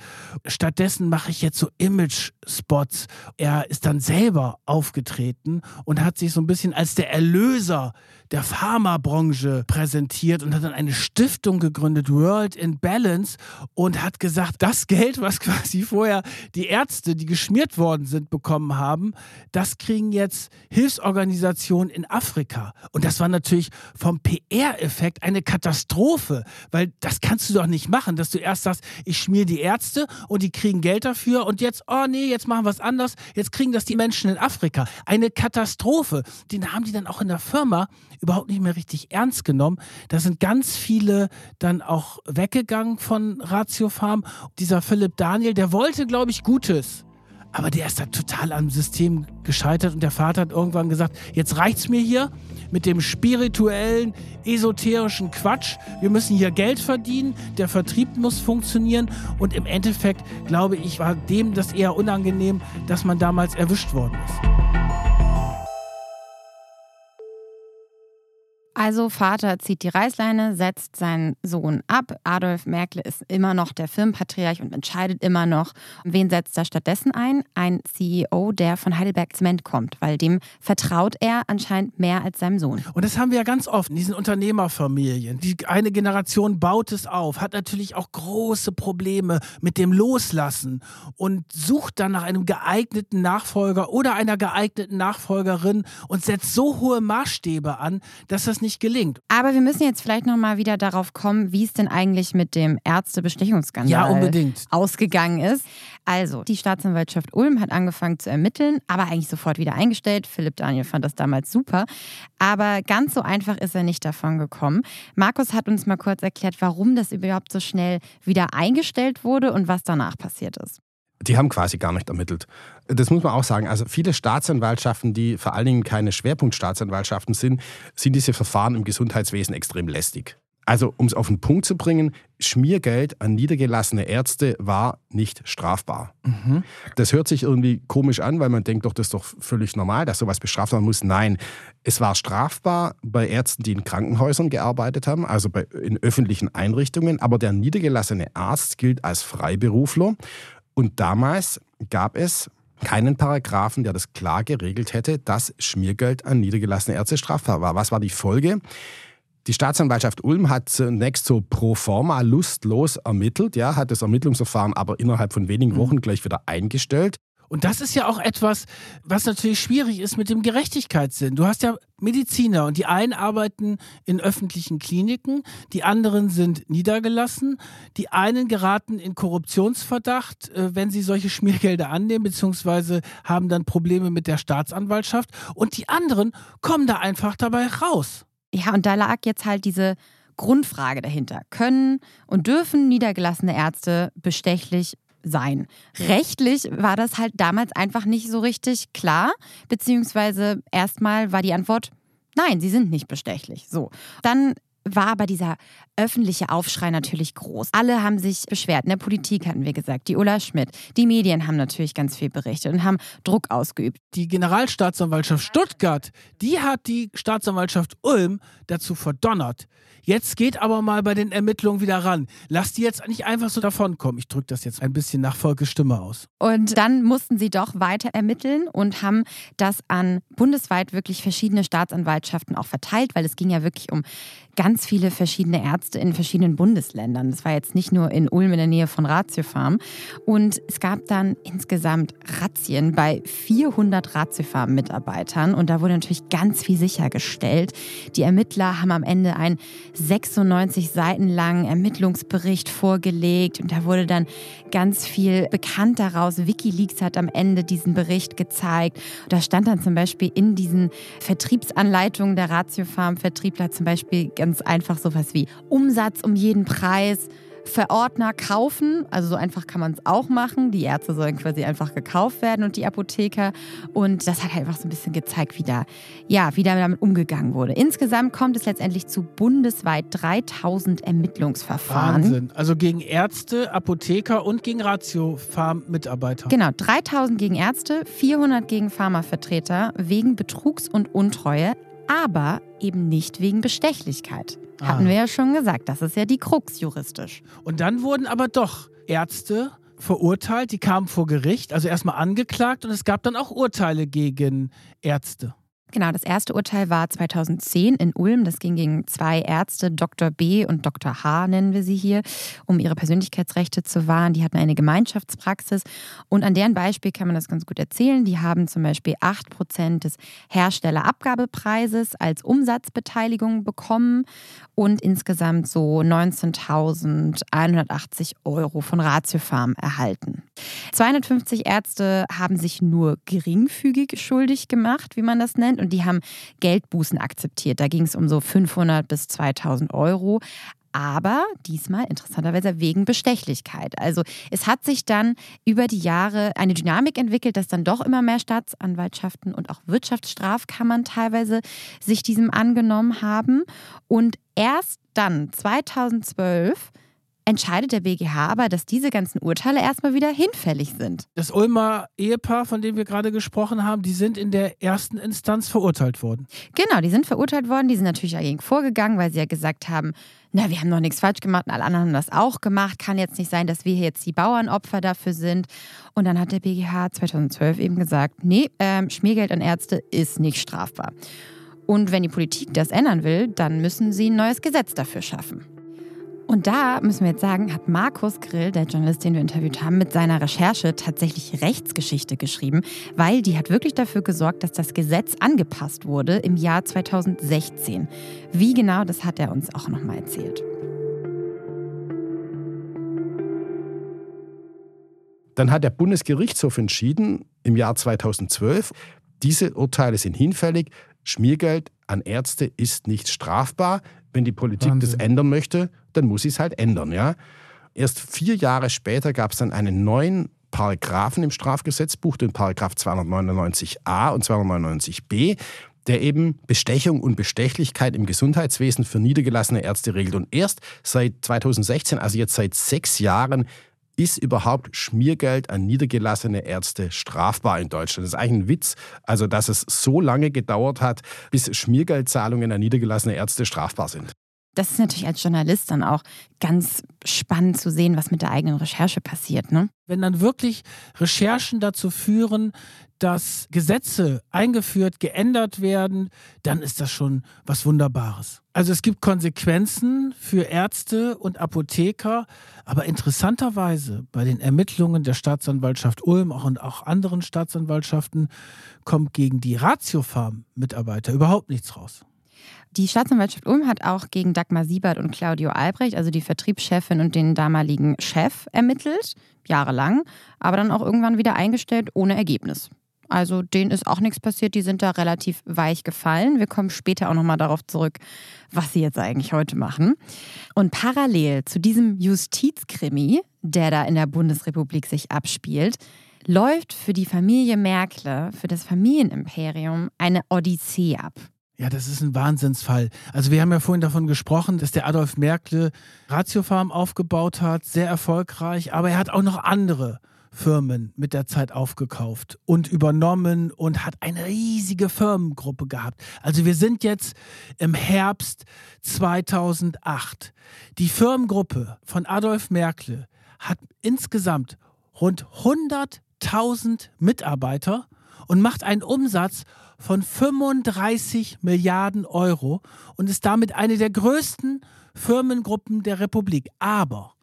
Stattdessen mache ich jetzt so Image-Spots. Er ist dann selber aufgetreten und hat sich so ein bisschen als der Erlöser der Pharmabranche präsentiert und hat dann eine Stiftung gegründet, World in Balance, und hat gesagt, das Geld, was quasi vorher die Ärzte, die geschmiert worden sind, bekommen haben, das kriegen jetzt Hilfsorganisationen in Afrika. Und das war natürlich vom PR-Effekt eine Katastrophe, weil das kannst du doch nicht machen, dass du erst sagst, ich schmier die Ärzte und die kriegen Geld dafür und jetzt, oh nee, jetzt machen wir es anders, jetzt kriegen das die Menschen in Afrika. Eine Katastrophe. Den haben die dann auch in der Firma überhaupt nicht mehr richtig ernst genommen. Da sind ganz viele dann auch weggegangen von Ratio Farm. Dieser Philipp Daniel, der wollte, glaube ich, Gutes. Aber der ist da total am System gescheitert und der Vater hat irgendwann gesagt, jetzt reicht's mir hier mit dem spirituellen, esoterischen Quatsch. Wir müssen hier Geld verdienen, der Vertrieb muss funktionieren und im Endeffekt, glaube ich, war dem das eher unangenehm, dass man damals erwischt worden ist. Also Vater zieht die Reißleine, setzt seinen Sohn ab. Adolf Merkel ist immer noch der Firmenpatriarch und entscheidet immer noch. wen setzt er stattdessen ein? Ein CEO, der von Heidelberg Zement kommt, weil dem vertraut er anscheinend mehr als seinem Sohn. Und das haben wir ja ganz oft in diesen Unternehmerfamilien. Die eine Generation baut es auf, hat natürlich auch große Probleme mit dem Loslassen und sucht dann nach einem geeigneten Nachfolger oder einer geeigneten Nachfolgerin und setzt so hohe Maßstäbe an, dass das nicht gelingt. Aber wir müssen jetzt vielleicht nochmal wieder darauf kommen, wie es denn eigentlich mit dem Ärztebestechungsskandal Ja, unbedingt. ausgegangen ist. Also, die Staatsanwaltschaft Ulm hat angefangen zu ermitteln, aber eigentlich sofort wieder eingestellt. Philipp Daniel fand das damals super. Aber ganz so einfach ist er nicht davon gekommen. Markus hat uns mal kurz erklärt, warum das überhaupt so schnell wieder eingestellt wurde und was danach passiert ist. Die haben quasi gar nicht ermittelt. Das muss man auch sagen. Also viele Staatsanwaltschaften, die vor allen Dingen keine Schwerpunktstaatsanwaltschaften sind, sind diese Verfahren im Gesundheitswesen extrem lästig. Also um es auf den Punkt zu bringen, Schmiergeld an niedergelassene Ärzte war nicht strafbar. Mhm. Das hört sich irgendwie komisch an, weil man denkt doch, das ist doch völlig normal, dass sowas bestraft werden muss. Nein, es war strafbar bei Ärzten, die in Krankenhäusern gearbeitet haben, also bei, in öffentlichen Einrichtungen. Aber der niedergelassene Arzt gilt als Freiberufler und damals gab es keinen Paragraphen, der das klar geregelt hätte, dass Schmiergeld an niedergelassene Ärzte strafbar war. Was war die Folge? Die Staatsanwaltschaft Ulm hat zunächst so pro forma lustlos ermittelt, ja, hat das Ermittlungsverfahren aber innerhalb von wenigen Wochen gleich wieder eingestellt. Und das ist ja auch etwas, was natürlich schwierig ist mit dem Gerechtigkeitssinn. Du hast ja Mediziner und die einen arbeiten in öffentlichen Kliniken, die anderen sind niedergelassen, die einen geraten in Korruptionsverdacht, äh, wenn sie solche Schmiergelder annehmen, beziehungsweise haben dann Probleme mit der Staatsanwaltschaft und die anderen kommen da einfach dabei raus. Ja, und da lag jetzt halt diese Grundfrage dahinter. Können und dürfen niedergelassene Ärzte bestechlich sein. Rechtlich war das halt damals einfach nicht so richtig klar, beziehungsweise erstmal war die Antwort, nein, sie sind nicht bestechlich. So. Dann war aber dieser öffentliche Aufschrei natürlich groß. Alle haben sich beschwert. In der Politik hatten wir gesagt, die Ulla Schmidt. Die Medien haben natürlich ganz viel berichtet und haben Druck ausgeübt. Die Generalstaatsanwaltschaft Stuttgart, die hat die Staatsanwaltschaft Ulm dazu verdonnert. Jetzt geht aber mal bei den Ermittlungen wieder ran. Lass die jetzt nicht einfach so davonkommen. Ich drücke das jetzt ein bisschen nach Volkes Stimme aus. Und dann mussten sie doch weiter ermitteln und haben das an bundesweit wirklich verschiedene Staatsanwaltschaften auch verteilt, weil es ging ja wirklich um ganz viele verschiedene Ärzte in verschiedenen Bundesländern. Das war jetzt nicht nur in Ulm in der Nähe von Ratiofarm. Und es gab dann insgesamt Razzien bei 400 Ratiofarm-Mitarbeitern. Und da wurde natürlich ganz viel sichergestellt. Die Ermittler haben am Ende einen 96 Seiten langen Ermittlungsbericht vorgelegt. Und da wurde dann ganz viel bekannt daraus. Wikileaks hat am Ende diesen Bericht gezeigt. Und da stand dann zum Beispiel in diesen Vertriebsanleitungen der Ratiofarm-Vertriebler zum Beispiel ganz ganz einfach sowas wie Umsatz um jeden Preis, Verordner kaufen, also so einfach kann man es auch machen. Die Ärzte sollen quasi einfach gekauft werden und die Apotheker. Und das hat halt einfach so ein bisschen gezeigt, wie da, ja, wie da damit umgegangen wurde. Insgesamt kommt es letztendlich zu bundesweit 3000 Ermittlungsverfahren. Wahnsinn. Also gegen Ärzte, Apotheker und gegen Ratio-Farm-Mitarbeiter. Genau, 3000 gegen Ärzte, 400 gegen Pharmavertreter wegen Betrugs und Untreue aber eben nicht wegen Bestechlichkeit. Hatten ah. wir ja schon gesagt, das ist ja die Krux juristisch. Und dann wurden aber doch Ärzte verurteilt, die kamen vor Gericht, also erstmal angeklagt und es gab dann auch Urteile gegen Ärzte. Genau, das erste Urteil war 2010 in Ulm. Das ging gegen zwei Ärzte, Dr. B und Dr. H nennen wir sie hier, um ihre Persönlichkeitsrechte zu wahren. Die hatten eine Gemeinschaftspraxis und an deren Beispiel kann man das ganz gut erzählen. Die haben zum Beispiel 8% des Herstellerabgabepreises als Umsatzbeteiligung bekommen und insgesamt so 19.180 Euro von Ratiofarm erhalten. 250 Ärzte haben sich nur geringfügig schuldig gemacht, wie man das nennt, und die haben Geldbußen akzeptiert. Da ging es um so 500 bis 2000 Euro aber diesmal interessanterweise wegen Bestechlichkeit. Also es hat sich dann über die Jahre eine Dynamik entwickelt, dass dann doch immer mehr Staatsanwaltschaften und auch Wirtschaftsstrafkammern teilweise sich diesem angenommen haben. Und erst dann, 2012, entscheidet der BGH aber, dass diese ganzen Urteile erstmal wieder hinfällig sind. Das Ulmer Ehepaar, von dem wir gerade gesprochen haben, die sind in der ersten Instanz verurteilt worden. Genau, die sind verurteilt worden. Die sind natürlich dagegen vorgegangen, weil sie ja gesagt haben, na, wir haben noch nichts falsch gemacht und alle anderen haben das auch gemacht. Kann jetzt nicht sein, dass wir jetzt die Bauernopfer dafür sind. Und dann hat der BGH 2012 eben gesagt, nee, ähm, Schmiergeld an Ärzte ist nicht strafbar. Und wenn die Politik das ändern will, dann müssen sie ein neues Gesetz dafür schaffen. Und da müssen wir jetzt sagen, hat Markus Grill, der Journalist, den wir interviewt haben, mit seiner Recherche tatsächlich Rechtsgeschichte geschrieben, weil die hat wirklich dafür gesorgt, dass das Gesetz angepasst wurde im Jahr 2016. Wie genau, das hat er uns auch nochmal erzählt. Dann hat der Bundesgerichtshof entschieden im Jahr 2012, diese Urteile sind hinfällig. Schmiergeld an Ärzte ist nicht strafbar. Wenn die Politik Wahnsinn. das ändern möchte, dann muss sie es halt ändern. Ja? Erst vier Jahre später gab es dann einen neuen Paragraphen im Strafgesetzbuch, den Paragraph 299a und 299b, der eben Bestechung und Bestechlichkeit im Gesundheitswesen für niedergelassene Ärzte regelt. Und erst seit 2016, also jetzt seit sechs Jahren, ist überhaupt Schmiergeld an niedergelassene Ärzte strafbar in Deutschland? Das ist eigentlich ein Witz, also dass es so lange gedauert hat, bis Schmiergeldzahlungen an niedergelassene Ärzte strafbar sind. Das ist natürlich als Journalist dann auch ganz spannend zu sehen, was mit der eigenen Recherche passiert. Ne? Wenn dann wirklich Recherchen dazu führen, dass Gesetze eingeführt, geändert werden, dann ist das schon was Wunderbares. Also es gibt Konsequenzen für Ärzte und Apotheker, aber interessanterweise bei den Ermittlungen der Staatsanwaltschaft Ulm und auch anderen Staatsanwaltschaften kommt gegen die Ratiofarm-Mitarbeiter überhaupt nichts raus. Die Staatsanwaltschaft Ulm hat auch gegen Dagmar Siebert und Claudio Albrecht, also die Vertriebschefin und den damaligen Chef, ermittelt, jahrelang, aber dann auch irgendwann wieder eingestellt ohne Ergebnis. Also denen ist auch nichts passiert, die sind da relativ weich gefallen. Wir kommen später auch nochmal darauf zurück, was sie jetzt eigentlich heute machen. Und parallel zu diesem Justizkrimi, der da in der Bundesrepublik sich abspielt, läuft für die Familie Merkle, für das Familienimperium, eine Odyssee ab. Ja, das ist ein Wahnsinnsfall. Also wir haben ja vorhin davon gesprochen, dass der Adolf Merkle Ratiofarm aufgebaut hat, sehr erfolgreich, aber er hat auch noch andere Firmen mit der Zeit aufgekauft und übernommen und hat eine riesige Firmengruppe gehabt. Also wir sind jetzt im Herbst 2008. Die Firmengruppe von Adolf Merkle hat insgesamt rund 100.000 Mitarbeiter und macht einen Umsatz von 35 Milliarden Euro und ist damit eine der größten Firmengruppen der Republik. Aber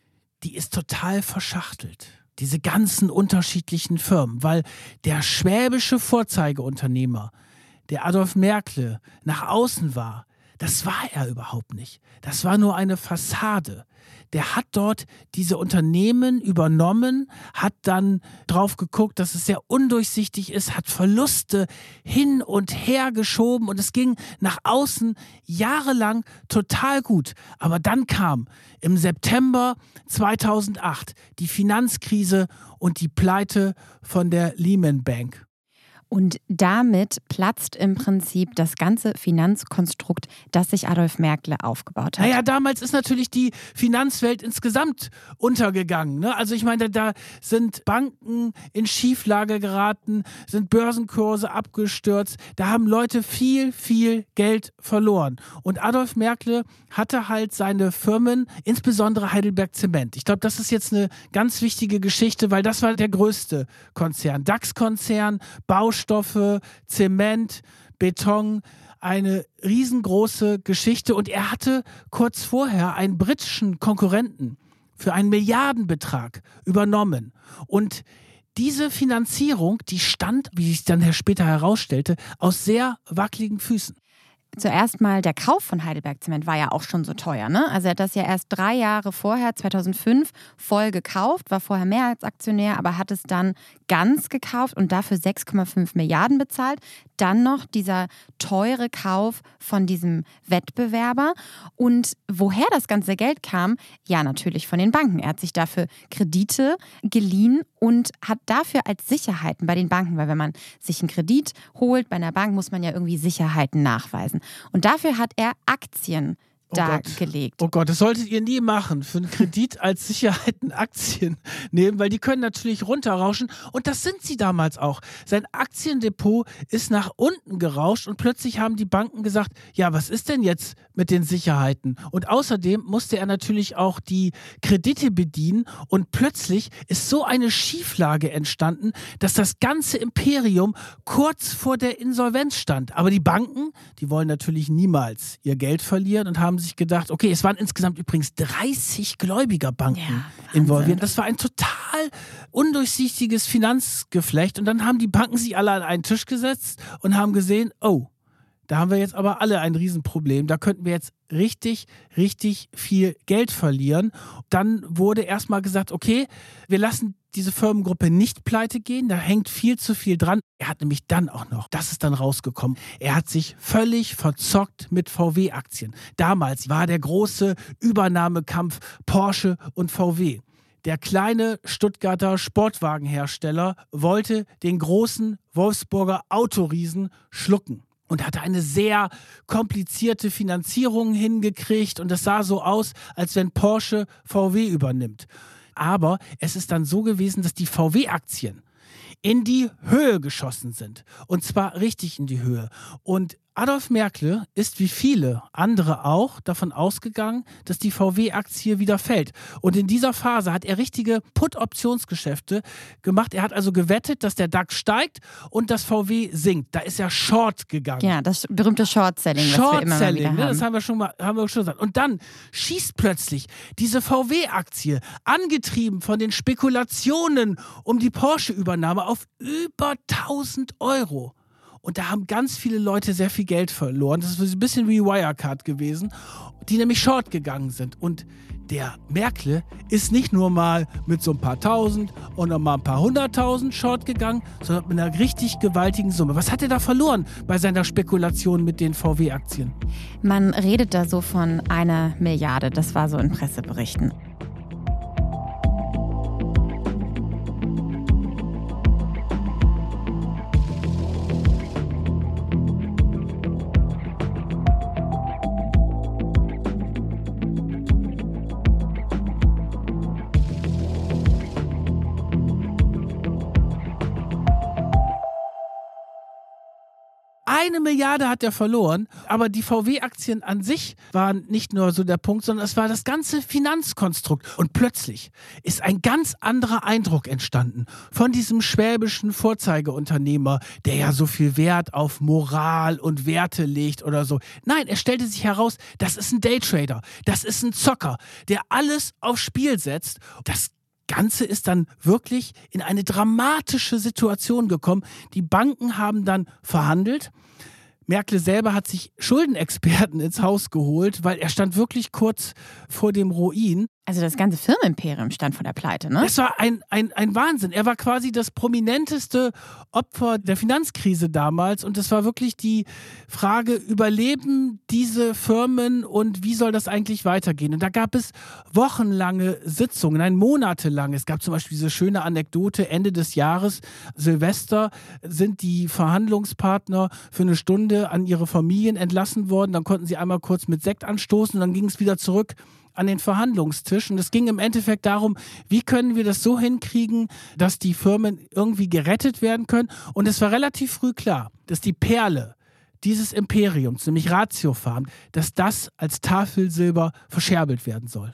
die ist total verschachtelt. Diese ganzen unterschiedlichen Firmen, weil der schwäbische Vorzeigeunternehmer, der Adolf Merkle, nach außen war, das war er überhaupt nicht. Das war nur eine Fassade der hat dort diese Unternehmen übernommen, hat dann drauf geguckt, dass es sehr undurchsichtig ist, hat Verluste hin und her geschoben und es ging nach außen jahrelang total gut. Aber dann kam im September 2008 die Finanzkrise und die Pleite von der Lehman Bank. Und damit platzt im Prinzip das ganze Finanzkonstrukt, das sich Adolf Merkle aufgebaut hat. Naja, damals ist natürlich die Finanzwelt insgesamt untergegangen. Ne? Also ich meine, da sind Banken in Schieflage geraten, sind Börsenkurse abgestürzt, da haben Leute viel, viel Geld verloren. Und Adolf Merkle hatte halt seine Firmen, insbesondere Heidelberg Zement. Ich glaube, das ist jetzt eine ganz wichtige Geschichte, weil das war der größte Konzern. DAX-Konzern, Baustellen. Baustoffe, Zement, Beton, eine riesengroße Geschichte. Und er hatte kurz vorher einen britischen Konkurrenten für einen Milliardenbetrag übernommen. Und diese Finanzierung, die stand, wie sich dann später herausstellte, aus sehr wackeligen Füßen zuerst mal der Kauf von Heidelberg Zement war ja auch schon so teuer. Ne? Also er hat das ja erst drei Jahre vorher, 2005, voll gekauft, war vorher Mehrheitsaktionär, aber hat es dann ganz gekauft und dafür 6,5 Milliarden bezahlt. Dann noch dieser teure Kauf von diesem Wettbewerber. Und woher das ganze Geld kam? Ja, natürlich von den Banken. Er hat sich dafür Kredite geliehen und hat dafür als Sicherheiten bei den Banken, weil wenn man sich einen Kredit holt bei einer Bank, muss man ja irgendwie Sicherheiten nachweisen. Und dafür hat er Aktien oh dargelegt. Oh Gott, das solltet ihr nie machen. Für einen Kredit als Sicherheiten Aktien nehmen, weil die können natürlich runterrauschen. Und das sind sie damals auch. Sein Aktiendepot ist nach unten gerauscht und plötzlich haben die Banken gesagt, ja, was ist denn jetzt mit den Sicherheiten? Und außerdem musste er natürlich auch die Kredite bedienen und plötzlich ist so eine Schieflage entstanden, dass das ganze Imperium kurz vor der Insolvenz stand. Aber die Banken, die wollen natürlich niemals ihr Geld verlieren und haben sich gedacht, okay, es waren insgesamt übrigens 30 Gläubigerbanken ja, involviert. Das war ein total undurchsichtiges Finanzgeflecht. Und dann haben die Banken sich alle an einen Tisch gesetzt und haben gesehen, oh, da haben wir jetzt aber alle ein Riesenproblem. Da könnten wir jetzt richtig, richtig viel Geld verlieren. Dann wurde erstmal gesagt, okay, wir lassen diese Firmengruppe nicht pleite gehen, da hängt viel zu viel dran. Er hat nämlich dann auch noch, das ist dann rausgekommen, er hat sich völlig verzockt mit VW-Aktien. Damals war der große Übernahmekampf Porsche und VW. Der kleine Stuttgarter Sportwagenhersteller wollte den großen Wolfsburger Autoriesen schlucken und hatte eine sehr komplizierte Finanzierung hingekriegt und es sah so aus, als wenn Porsche VW übernimmt. Aber es ist dann so gewesen, dass die VW-Aktien in die Höhe geschossen sind. Und zwar richtig in die Höhe. Und Adolf Merkel ist wie viele andere auch davon ausgegangen, dass die VW-Aktie wieder fällt. Und in dieser Phase hat er richtige Put-Optionsgeschäfte gemacht. Er hat also gewettet, dass der DAX steigt und das VW sinkt. Da ist er Short gegangen. Ja, das berühmte Short-Selling, Short was wir immer Selling, wieder ne, Das haben wir schon mal, haben wir schon gesagt. Und dann schießt plötzlich diese VW-Aktie, angetrieben von den Spekulationen um die Porsche-Übernahme, auf über 1000 Euro. Und da haben ganz viele Leute sehr viel Geld verloren. Das ist ein bisschen wie Wirecard gewesen, die nämlich short gegangen sind. Und der Merkle ist nicht nur mal mit so ein paar tausend und noch mal ein paar hunderttausend short gegangen, sondern mit einer richtig gewaltigen Summe. Was hat er da verloren bei seiner Spekulation mit den VW-Aktien? Man redet da so von einer Milliarde. Das war so in Presseberichten. Eine Milliarde hat er verloren, aber die VW-Aktien an sich waren nicht nur so der Punkt, sondern es war das ganze Finanzkonstrukt. Und plötzlich ist ein ganz anderer Eindruck entstanden von diesem schwäbischen Vorzeigeunternehmer, der ja so viel Wert auf Moral und Werte legt oder so. Nein, er stellte sich heraus, das ist ein Daytrader, das ist ein Zocker, der alles aufs Spiel setzt. Das Ganze ist dann wirklich in eine dramatische Situation gekommen. Die Banken haben dann verhandelt. Merkel selber hat sich Schuldenexperten ins Haus geholt, weil er stand wirklich kurz vor dem Ruin. Also das ganze Firmenimperium stand vor der Pleite, ne? Es war ein, ein, ein Wahnsinn. Er war quasi das prominenteste Opfer der Finanzkrise damals und es war wirklich die Frage, überleben diese Firmen und wie soll das eigentlich weitergehen? Und da gab es wochenlange Sitzungen, nein, monatelang. Es gab zum Beispiel diese schöne Anekdote, Ende des Jahres, Silvester, sind die Verhandlungspartner für eine Stunde an ihre Familien entlassen worden. Dann konnten sie einmal kurz mit Sekt anstoßen und dann ging es wieder zurück an den Verhandlungstisch. Und es ging im Endeffekt darum, wie können wir das so hinkriegen, dass die Firmen irgendwie gerettet werden können. Und es war relativ früh klar, dass die Perle dieses Imperiums, nämlich Ratiofarm, dass das als Tafelsilber verscherbelt werden soll.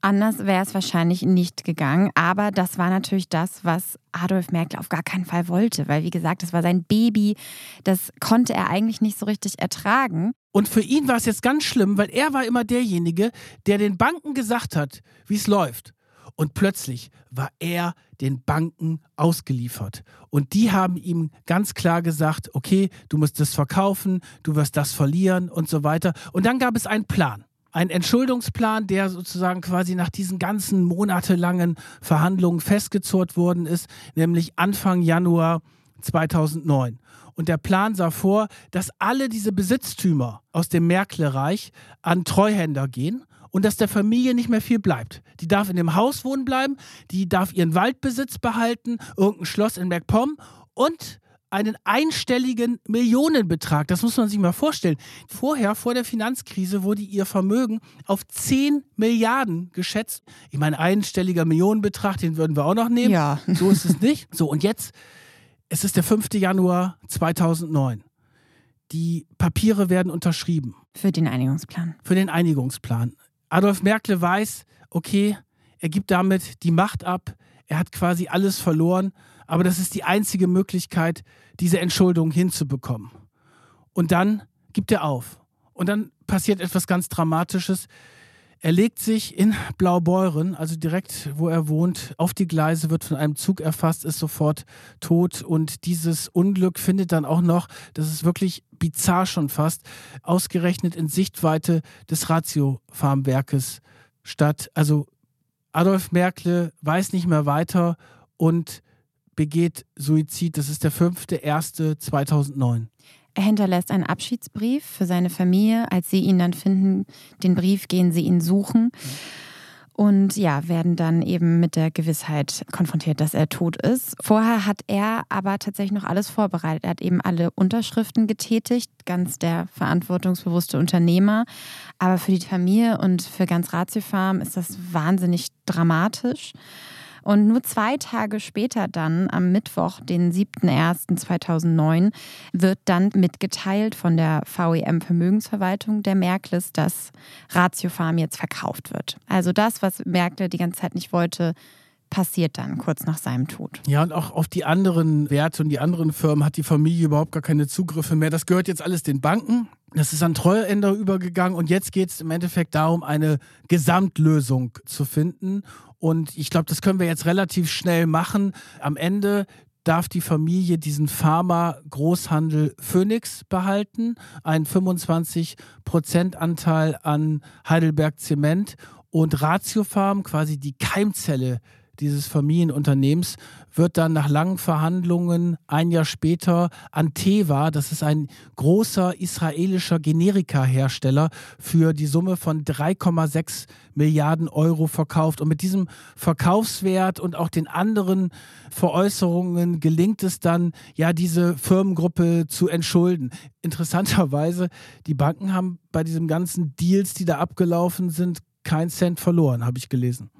Anders wäre es wahrscheinlich nicht gegangen, aber das war natürlich das, was Adolf Merkel auf gar keinen Fall wollte, weil wie gesagt, das war sein Baby, das konnte er eigentlich nicht so richtig ertragen. Und für ihn war es jetzt ganz schlimm, weil er war immer derjenige, der den Banken gesagt hat, wie es läuft. Und plötzlich war er den Banken ausgeliefert. Und die haben ihm ganz klar gesagt, okay, du musst das verkaufen, du wirst das verlieren und so weiter. Und dann gab es einen Plan ein Entschuldungsplan, der sozusagen quasi nach diesen ganzen monatelangen Verhandlungen festgezurrt worden ist, nämlich Anfang Januar 2009. Und der Plan sah vor, dass alle diese Besitztümer aus dem Märklereich an Treuhänder gehen und dass der Familie nicht mehr viel bleibt. Die darf in dem Haus wohnen bleiben, die darf ihren Waldbesitz behalten, irgendein Schloss in MacPom und einen einstelligen Millionenbetrag. Das muss man sich mal vorstellen. Vorher, vor der Finanzkrise, wurde ihr Vermögen auf 10 Milliarden geschätzt. Ich meine, einstelliger Millionenbetrag, den würden wir auch noch nehmen. Ja. So ist es nicht. So, und jetzt, es ist der 5. Januar 2009. Die Papiere werden unterschrieben. Für den Einigungsplan. Für den Einigungsplan. Adolf Merkel weiß, okay, er gibt damit die Macht ab. Er hat quasi alles verloren. Aber das ist die einzige Möglichkeit, diese Entschuldung hinzubekommen. Und dann gibt er auf. Und dann passiert etwas ganz Dramatisches. Er legt sich in Blaubeuren, also direkt wo er wohnt, auf die Gleise, wird von einem Zug erfasst, ist sofort tot. Und dieses Unglück findet dann auch noch, das ist wirklich bizarr schon fast, ausgerechnet in Sichtweite des Ratio-Farmwerkes statt. Also Adolf Merkle weiß nicht mehr weiter und begeht Suizid. Das ist der 5.1.2009. Er hinterlässt einen Abschiedsbrief für seine Familie. Als sie ihn dann finden, den Brief, gehen sie ihn suchen. Und ja, werden dann eben mit der Gewissheit konfrontiert, dass er tot ist. Vorher hat er aber tatsächlich noch alles vorbereitet. Er hat eben alle Unterschriften getätigt, ganz der verantwortungsbewusste Unternehmer. Aber für die Familie und für ganz Ratio Farm ist das wahnsinnig dramatisch. Und nur zwei Tage später dann, am Mittwoch, den 7.01.2009, wird dann mitgeteilt von der VEM Vermögensverwaltung der Merkles, dass Ratio Farm jetzt verkauft wird. Also das, was Merkel die ganze Zeit nicht wollte, passiert dann kurz nach seinem Tod. Ja, und auch auf die anderen Werte und die anderen Firmen hat die Familie überhaupt gar keine Zugriffe mehr. Das gehört jetzt alles den Banken. Das ist an Treuhänder übergegangen und jetzt geht es im Endeffekt darum, eine Gesamtlösung zu finden. Und ich glaube, das können wir jetzt relativ schnell machen. Am Ende darf die Familie diesen Pharma-Großhandel Phoenix behalten, einen 25%-Anteil an Heidelberg Zement und Ratiofarm, quasi die Keimzelle dieses Familienunternehmens, wird dann nach langen Verhandlungen ein Jahr später an Teva, das ist ein großer israelischer Generika-Hersteller, für die Summe von 3,6 Milliarden Euro verkauft. Und mit diesem Verkaufswert und auch den anderen Veräußerungen gelingt es dann, ja, diese Firmengruppe zu entschulden. Interessanterweise, die Banken haben bei diesen ganzen Deals, die da abgelaufen sind, keinen Cent verloren, habe ich gelesen.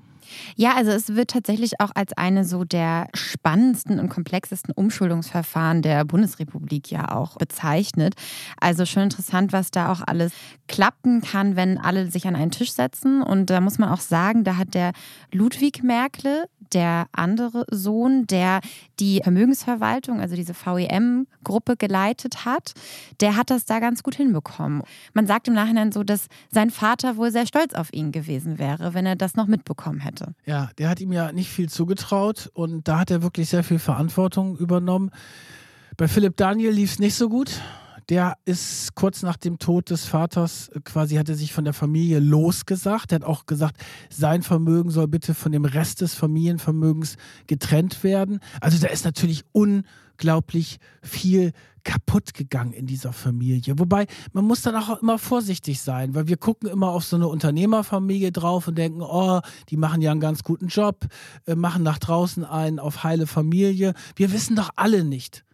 Ja, also es wird tatsächlich auch als eine so der spannendsten und komplexesten Umschuldungsverfahren der Bundesrepublik ja auch bezeichnet. Also schon interessant, was da auch alles klappen kann, wenn alle sich an einen Tisch setzen. Und da muss man auch sagen, da hat der Ludwig Merkle, der andere Sohn, der die Vermögensverwaltung, also diese VEM-Gruppe geleitet hat, der hat das da ganz gut hinbekommen. Man sagt im Nachhinein so, dass sein Vater wohl sehr stolz auf ihn gewesen wäre, wenn er das noch mitbekommen hätte. Ja, der hat ihm ja nicht viel zugetraut und da hat er wirklich sehr viel Verantwortung übernommen. Bei Philipp Daniel lief es nicht so gut. Der ist kurz nach dem Tod des Vaters äh, quasi, hat er sich von der Familie losgesagt. Er hat auch gesagt, sein Vermögen soll bitte von dem Rest des Familienvermögens getrennt werden. Also da ist natürlich unglaublich viel kaputt gegangen in dieser Familie. Wobei, man muss dann auch immer vorsichtig sein, weil wir gucken immer auf so eine Unternehmerfamilie drauf und denken, oh, die machen ja einen ganz guten Job, äh, machen nach draußen einen auf heile Familie. Wir wissen doch alle nicht,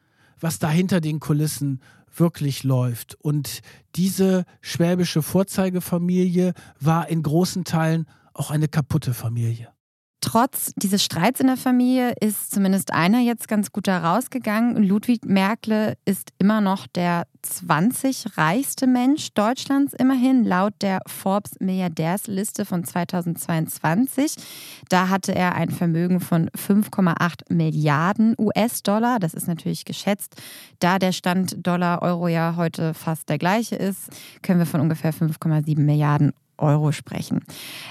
was da hinter den Kulissen wirklich läuft. Und diese schwäbische Vorzeigefamilie war in großen Teilen auch eine kaputte Familie. Trotz dieses Streits in der Familie ist zumindest einer jetzt ganz gut da rausgegangen. Ludwig Merkle ist immer noch der 20 reichste Mensch Deutschlands immerhin, laut der Forbes Milliardärsliste von 2022. Da hatte er ein Vermögen von 5,8 Milliarden US-Dollar. Das ist natürlich geschätzt. Da der Stand Dollar-Euro ja heute fast der gleiche ist, können wir von ungefähr 5,7 Milliarden Euro sprechen.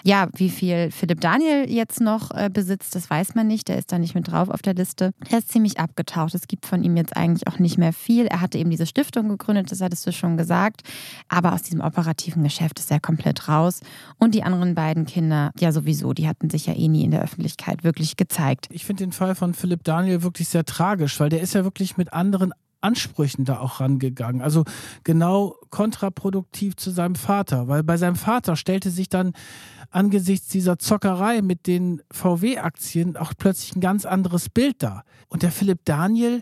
Ja, wie viel Philipp Daniel jetzt noch äh, besitzt, das weiß man nicht. Der ist da nicht mit drauf auf der Liste. Er ist ziemlich abgetaucht. Es gibt von ihm jetzt eigentlich auch nicht mehr viel. Er hatte eben diese Stiftung gegründet, das hattest du schon gesagt. Aber aus diesem operativen Geschäft ist er komplett raus. Und die anderen beiden Kinder, ja sowieso, die hatten sich ja eh nie in der Öffentlichkeit wirklich gezeigt. Ich finde den Fall von Philipp Daniel wirklich sehr tragisch, weil der ist ja wirklich mit anderen Ansprüchen da auch rangegangen. Also genau kontraproduktiv zu seinem Vater, weil bei seinem Vater stellte sich dann angesichts dieser Zockerei mit den VW-Aktien auch plötzlich ein ganz anderes Bild dar. Und der Philipp Daniel,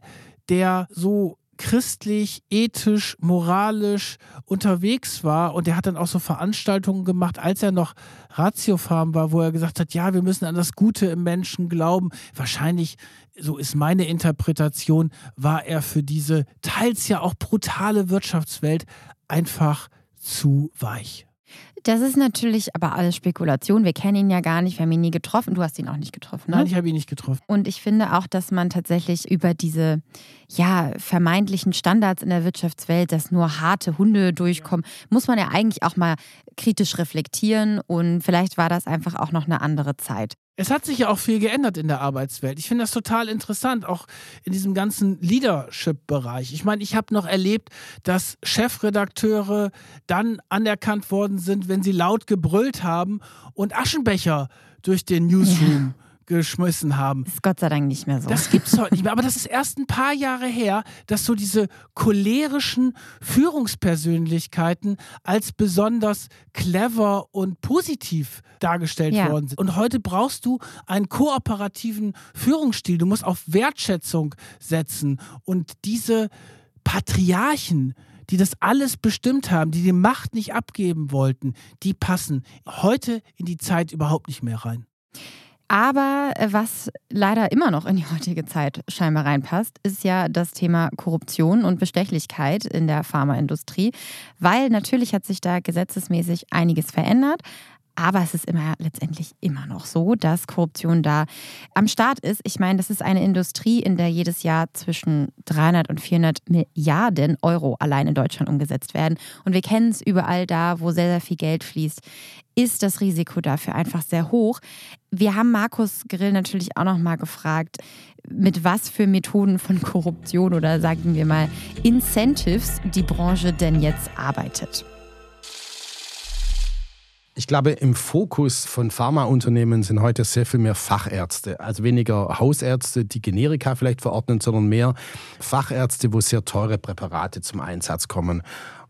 der so christlich, ethisch, moralisch unterwegs war und er hat dann auch so Veranstaltungen gemacht, als er noch Ratiofarm war, wo er gesagt hat, ja, wir müssen an das Gute im Menschen glauben. Wahrscheinlich, so ist meine Interpretation, war er für diese teils ja auch brutale Wirtschaftswelt einfach zu weich. Das ist natürlich aber alles Spekulation. Wir kennen ihn ja gar nicht, wir haben ihn nie getroffen. Du hast ihn auch nicht getroffen. Ne? Nein, ich habe ihn nicht getroffen. Und ich finde auch, dass man tatsächlich über diese ja, vermeintlichen Standards in der Wirtschaftswelt, dass nur harte Hunde durchkommen, muss man ja eigentlich auch mal kritisch reflektieren. Und vielleicht war das einfach auch noch eine andere Zeit. Es hat sich ja auch viel geändert in der Arbeitswelt. Ich finde das total interessant, auch in diesem ganzen Leadership-Bereich. Ich meine, ich habe noch erlebt, dass Chefredakteure dann anerkannt worden sind, wenn sie laut gebrüllt haben und Aschenbecher durch den Newsroom. Ja geschmissen haben. Das ist Gott sei Dank nicht mehr so. Das gibt es heute nicht mehr. Aber das ist erst ein paar Jahre her, dass so diese cholerischen Führungspersönlichkeiten als besonders clever und positiv dargestellt ja. worden sind. Und heute brauchst du einen kooperativen Führungsstil. Du musst auf Wertschätzung setzen. Und diese Patriarchen, die das alles bestimmt haben, die die Macht nicht abgeben wollten, die passen heute in die Zeit überhaupt nicht mehr rein. Aber äh, was leider immer noch in die heutige Zeit scheinbar reinpasst, ist ja das Thema Korruption und Bestechlichkeit in der Pharmaindustrie, weil natürlich hat sich da gesetzesmäßig einiges verändert. Aber es ist immer letztendlich immer noch so, dass Korruption da am Start ist. Ich meine, das ist eine Industrie, in der jedes Jahr zwischen 300 und 400 Milliarden Euro allein in Deutschland umgesetzt werden. Und wir kennen es überall da, wo sehr, sehr viel Geld fließt, ist das Risiko dafür einfach sehr hoch. Wir haben Markus Grill natürlich auch noch mal gefragt, mit was für Methoden von Korruption oder sagen wir mal Incentives die Branche denn jetzt arbeitet. Ich glaube, im Fokus von Pharmaunternehmen sind heute sehr viel mehr Fachärzte. Also weniger Hausärzte, die Generika vielleicht verordnen, sondern mehr Fachärzte, wo sehr teure Präparate zum Einsatz kommen.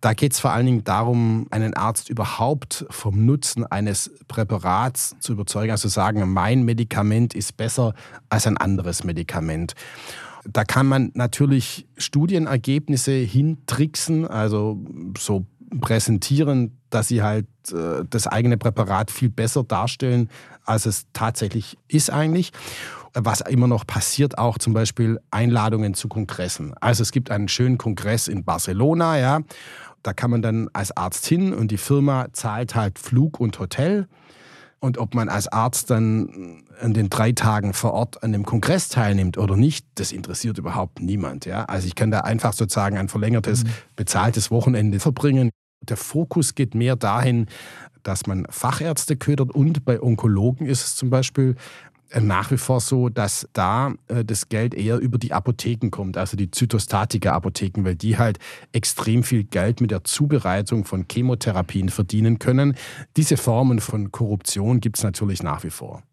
Da geht es vor allen Dingen darum, einen Arzt überhaupt vom Nutzen eines Präparats zu überzeugen, also sagen, mein Medikament ist besser als ein anderes Medikament. Da kann man natürlich Studienergebnisse hintricksen, also so präsentieren, dass sie halt äh, das eigene Präparat viel besser darstellen, als es tatsächlich ist eigentlich. Was immer noch passiert, auch zum Beispiel Einladungen zu Kongressen. Also es gibt einen schönen Kongress in Barcelona, ja. Da kann man dann als Arzt hin und die Firma zahlt halt Flug und Hotel. Und ob man als Arzt dann an den drei Tagen vor Ort an dem Kongress teilnimmt oder nicht, das interessiert überhaupt niemand. Ja? Also ich kann da einfach sozusagen ein verlängertes, mhm. bezahltes Wochenende verbringen. Der Fokus geht mehr dahin, dass man Fachärzte ködert und bei Onkologen ist es zum Beispiel äh, nach wie vor so, dass da äh, das Geld eher über die Apotheken kommt, also die Zytostatika-Apotheken, weil die halt extrem viel Geld mit der Zubereitung von Chemotherapien verdienen können. Diese Formen von Korruption gibt es natürlich nach wie vor.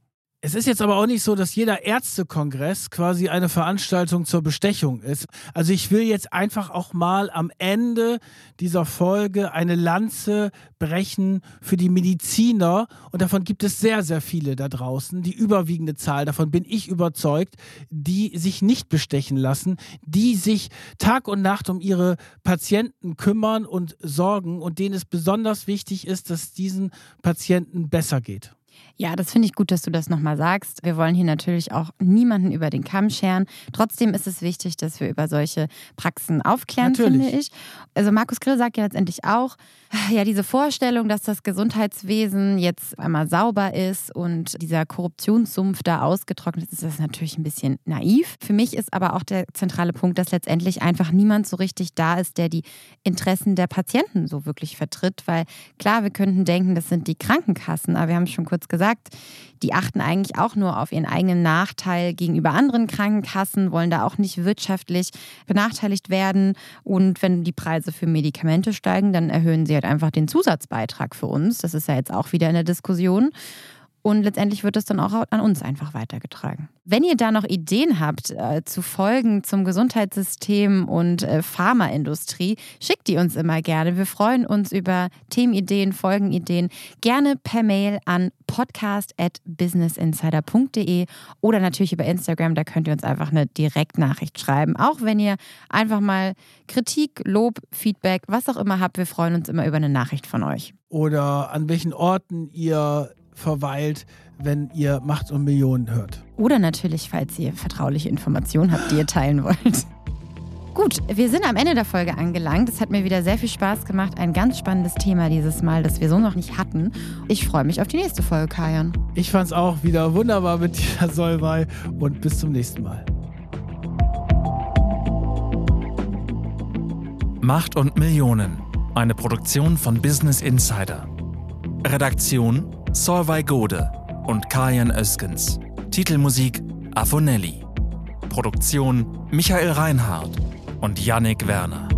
Es ist jetzt aber auch nicht so, dass jeder Ärztekongress quasi eine Veranstaltung zur Bestechung ist. Also ich will jetzt einfach auch mal am Ende dieser Folge eine Lanze brechen für die Mediziner. Und davon gibt es sehr, sehr viele da draußen. Die überwiegende Zahl, davon bin ich überzeugt, die sich nicht bestechen lassen, die sich Tag und Nacht um ihre Patienten kümmern und sorgen und denen es besonders wichtig ist, dass diesen Patienten besser geht. Ja, das finde ich gut, dass du das nochmal sagst. Wir wollen hier natürlich auch niemanden über den Kamm scheren. Trotzdem ist es wichtig, dass wir über solche Praxen aufklären, natürlich. finde ich. Also Markus Grill sagt ja letztendlich auch, ja, diese Vorstellung, dass das Gesundheitswesen jetzt einmal sauber ist und dieser Korruptionssumpf da ausgetrocknet ist, ist das natürlich ein bisschen naiv. Für mich ist aber auch der zentrale Punkt, dass letztendlich einfach niemand so richtig da ist, der die Interessen der Patienten so wirklich vertritt. Weil klar, wir könnten denken, das sind die Krankenkassen, aber wir haben schon kurz gesagt, die achten eigentlich auch nur auf ihren eigenen Nachteil gegenüber anderen Krankenkassen, wollen da auch nicht wirtschaftlich benachteiligt werden. Und wenn die Preise für Medikamente steigen, dann erhöhen sie halt einfach den Zusatzbeitrag für uns. Das ist ja jetzt auch wieder in der Diskussion. Und letztendlich wird es dann auch an uns einfach weitergetragen. Wenn ihr da noch Ideen habt äh, zu Folgen zum Gesundheitssystem und äh, Pharmaindustrie, schickt die uns immer gerne. Wir freuen uns über Themenideen, Folgenideen. Gerne per Mail an podcast.businessinsider.de oder natürlich über Instagram. Da könnt ihr uns einfach eine Direktnachricht schreiben. Auch wenn ihr einfach mal Kritik, Lob, Feedback, was auch immer habt. Wir freuen uns immer über eine Nachricht von euch. Oder an welchen Orten ihr verweilt, wenn ihr Macht und Millionen hört. Oder natürlich, falls ihr vertrauliche Informationen habt, die ihr teilen wollt. Gut, wir sind am Ende der Folge angelangt. Es hat mir wieder sehr viel Spaß gemacht. Ein ganz spannendes Thema dieses Mal, das wir so noch nicht hatten. Ich freue mich auf die nächste Folge, Kajan. Ich fand es auch wieder wunderbar mit dir, Solvay. Und bis zum nächsten Mal. Macht und Millionen. Eine Produktion von Business Insider. Redaktion Solvay Gode und Kajan Öskens. Titelmusik Afonelli. Produktion Michael Reinhardt und Yannick Werner.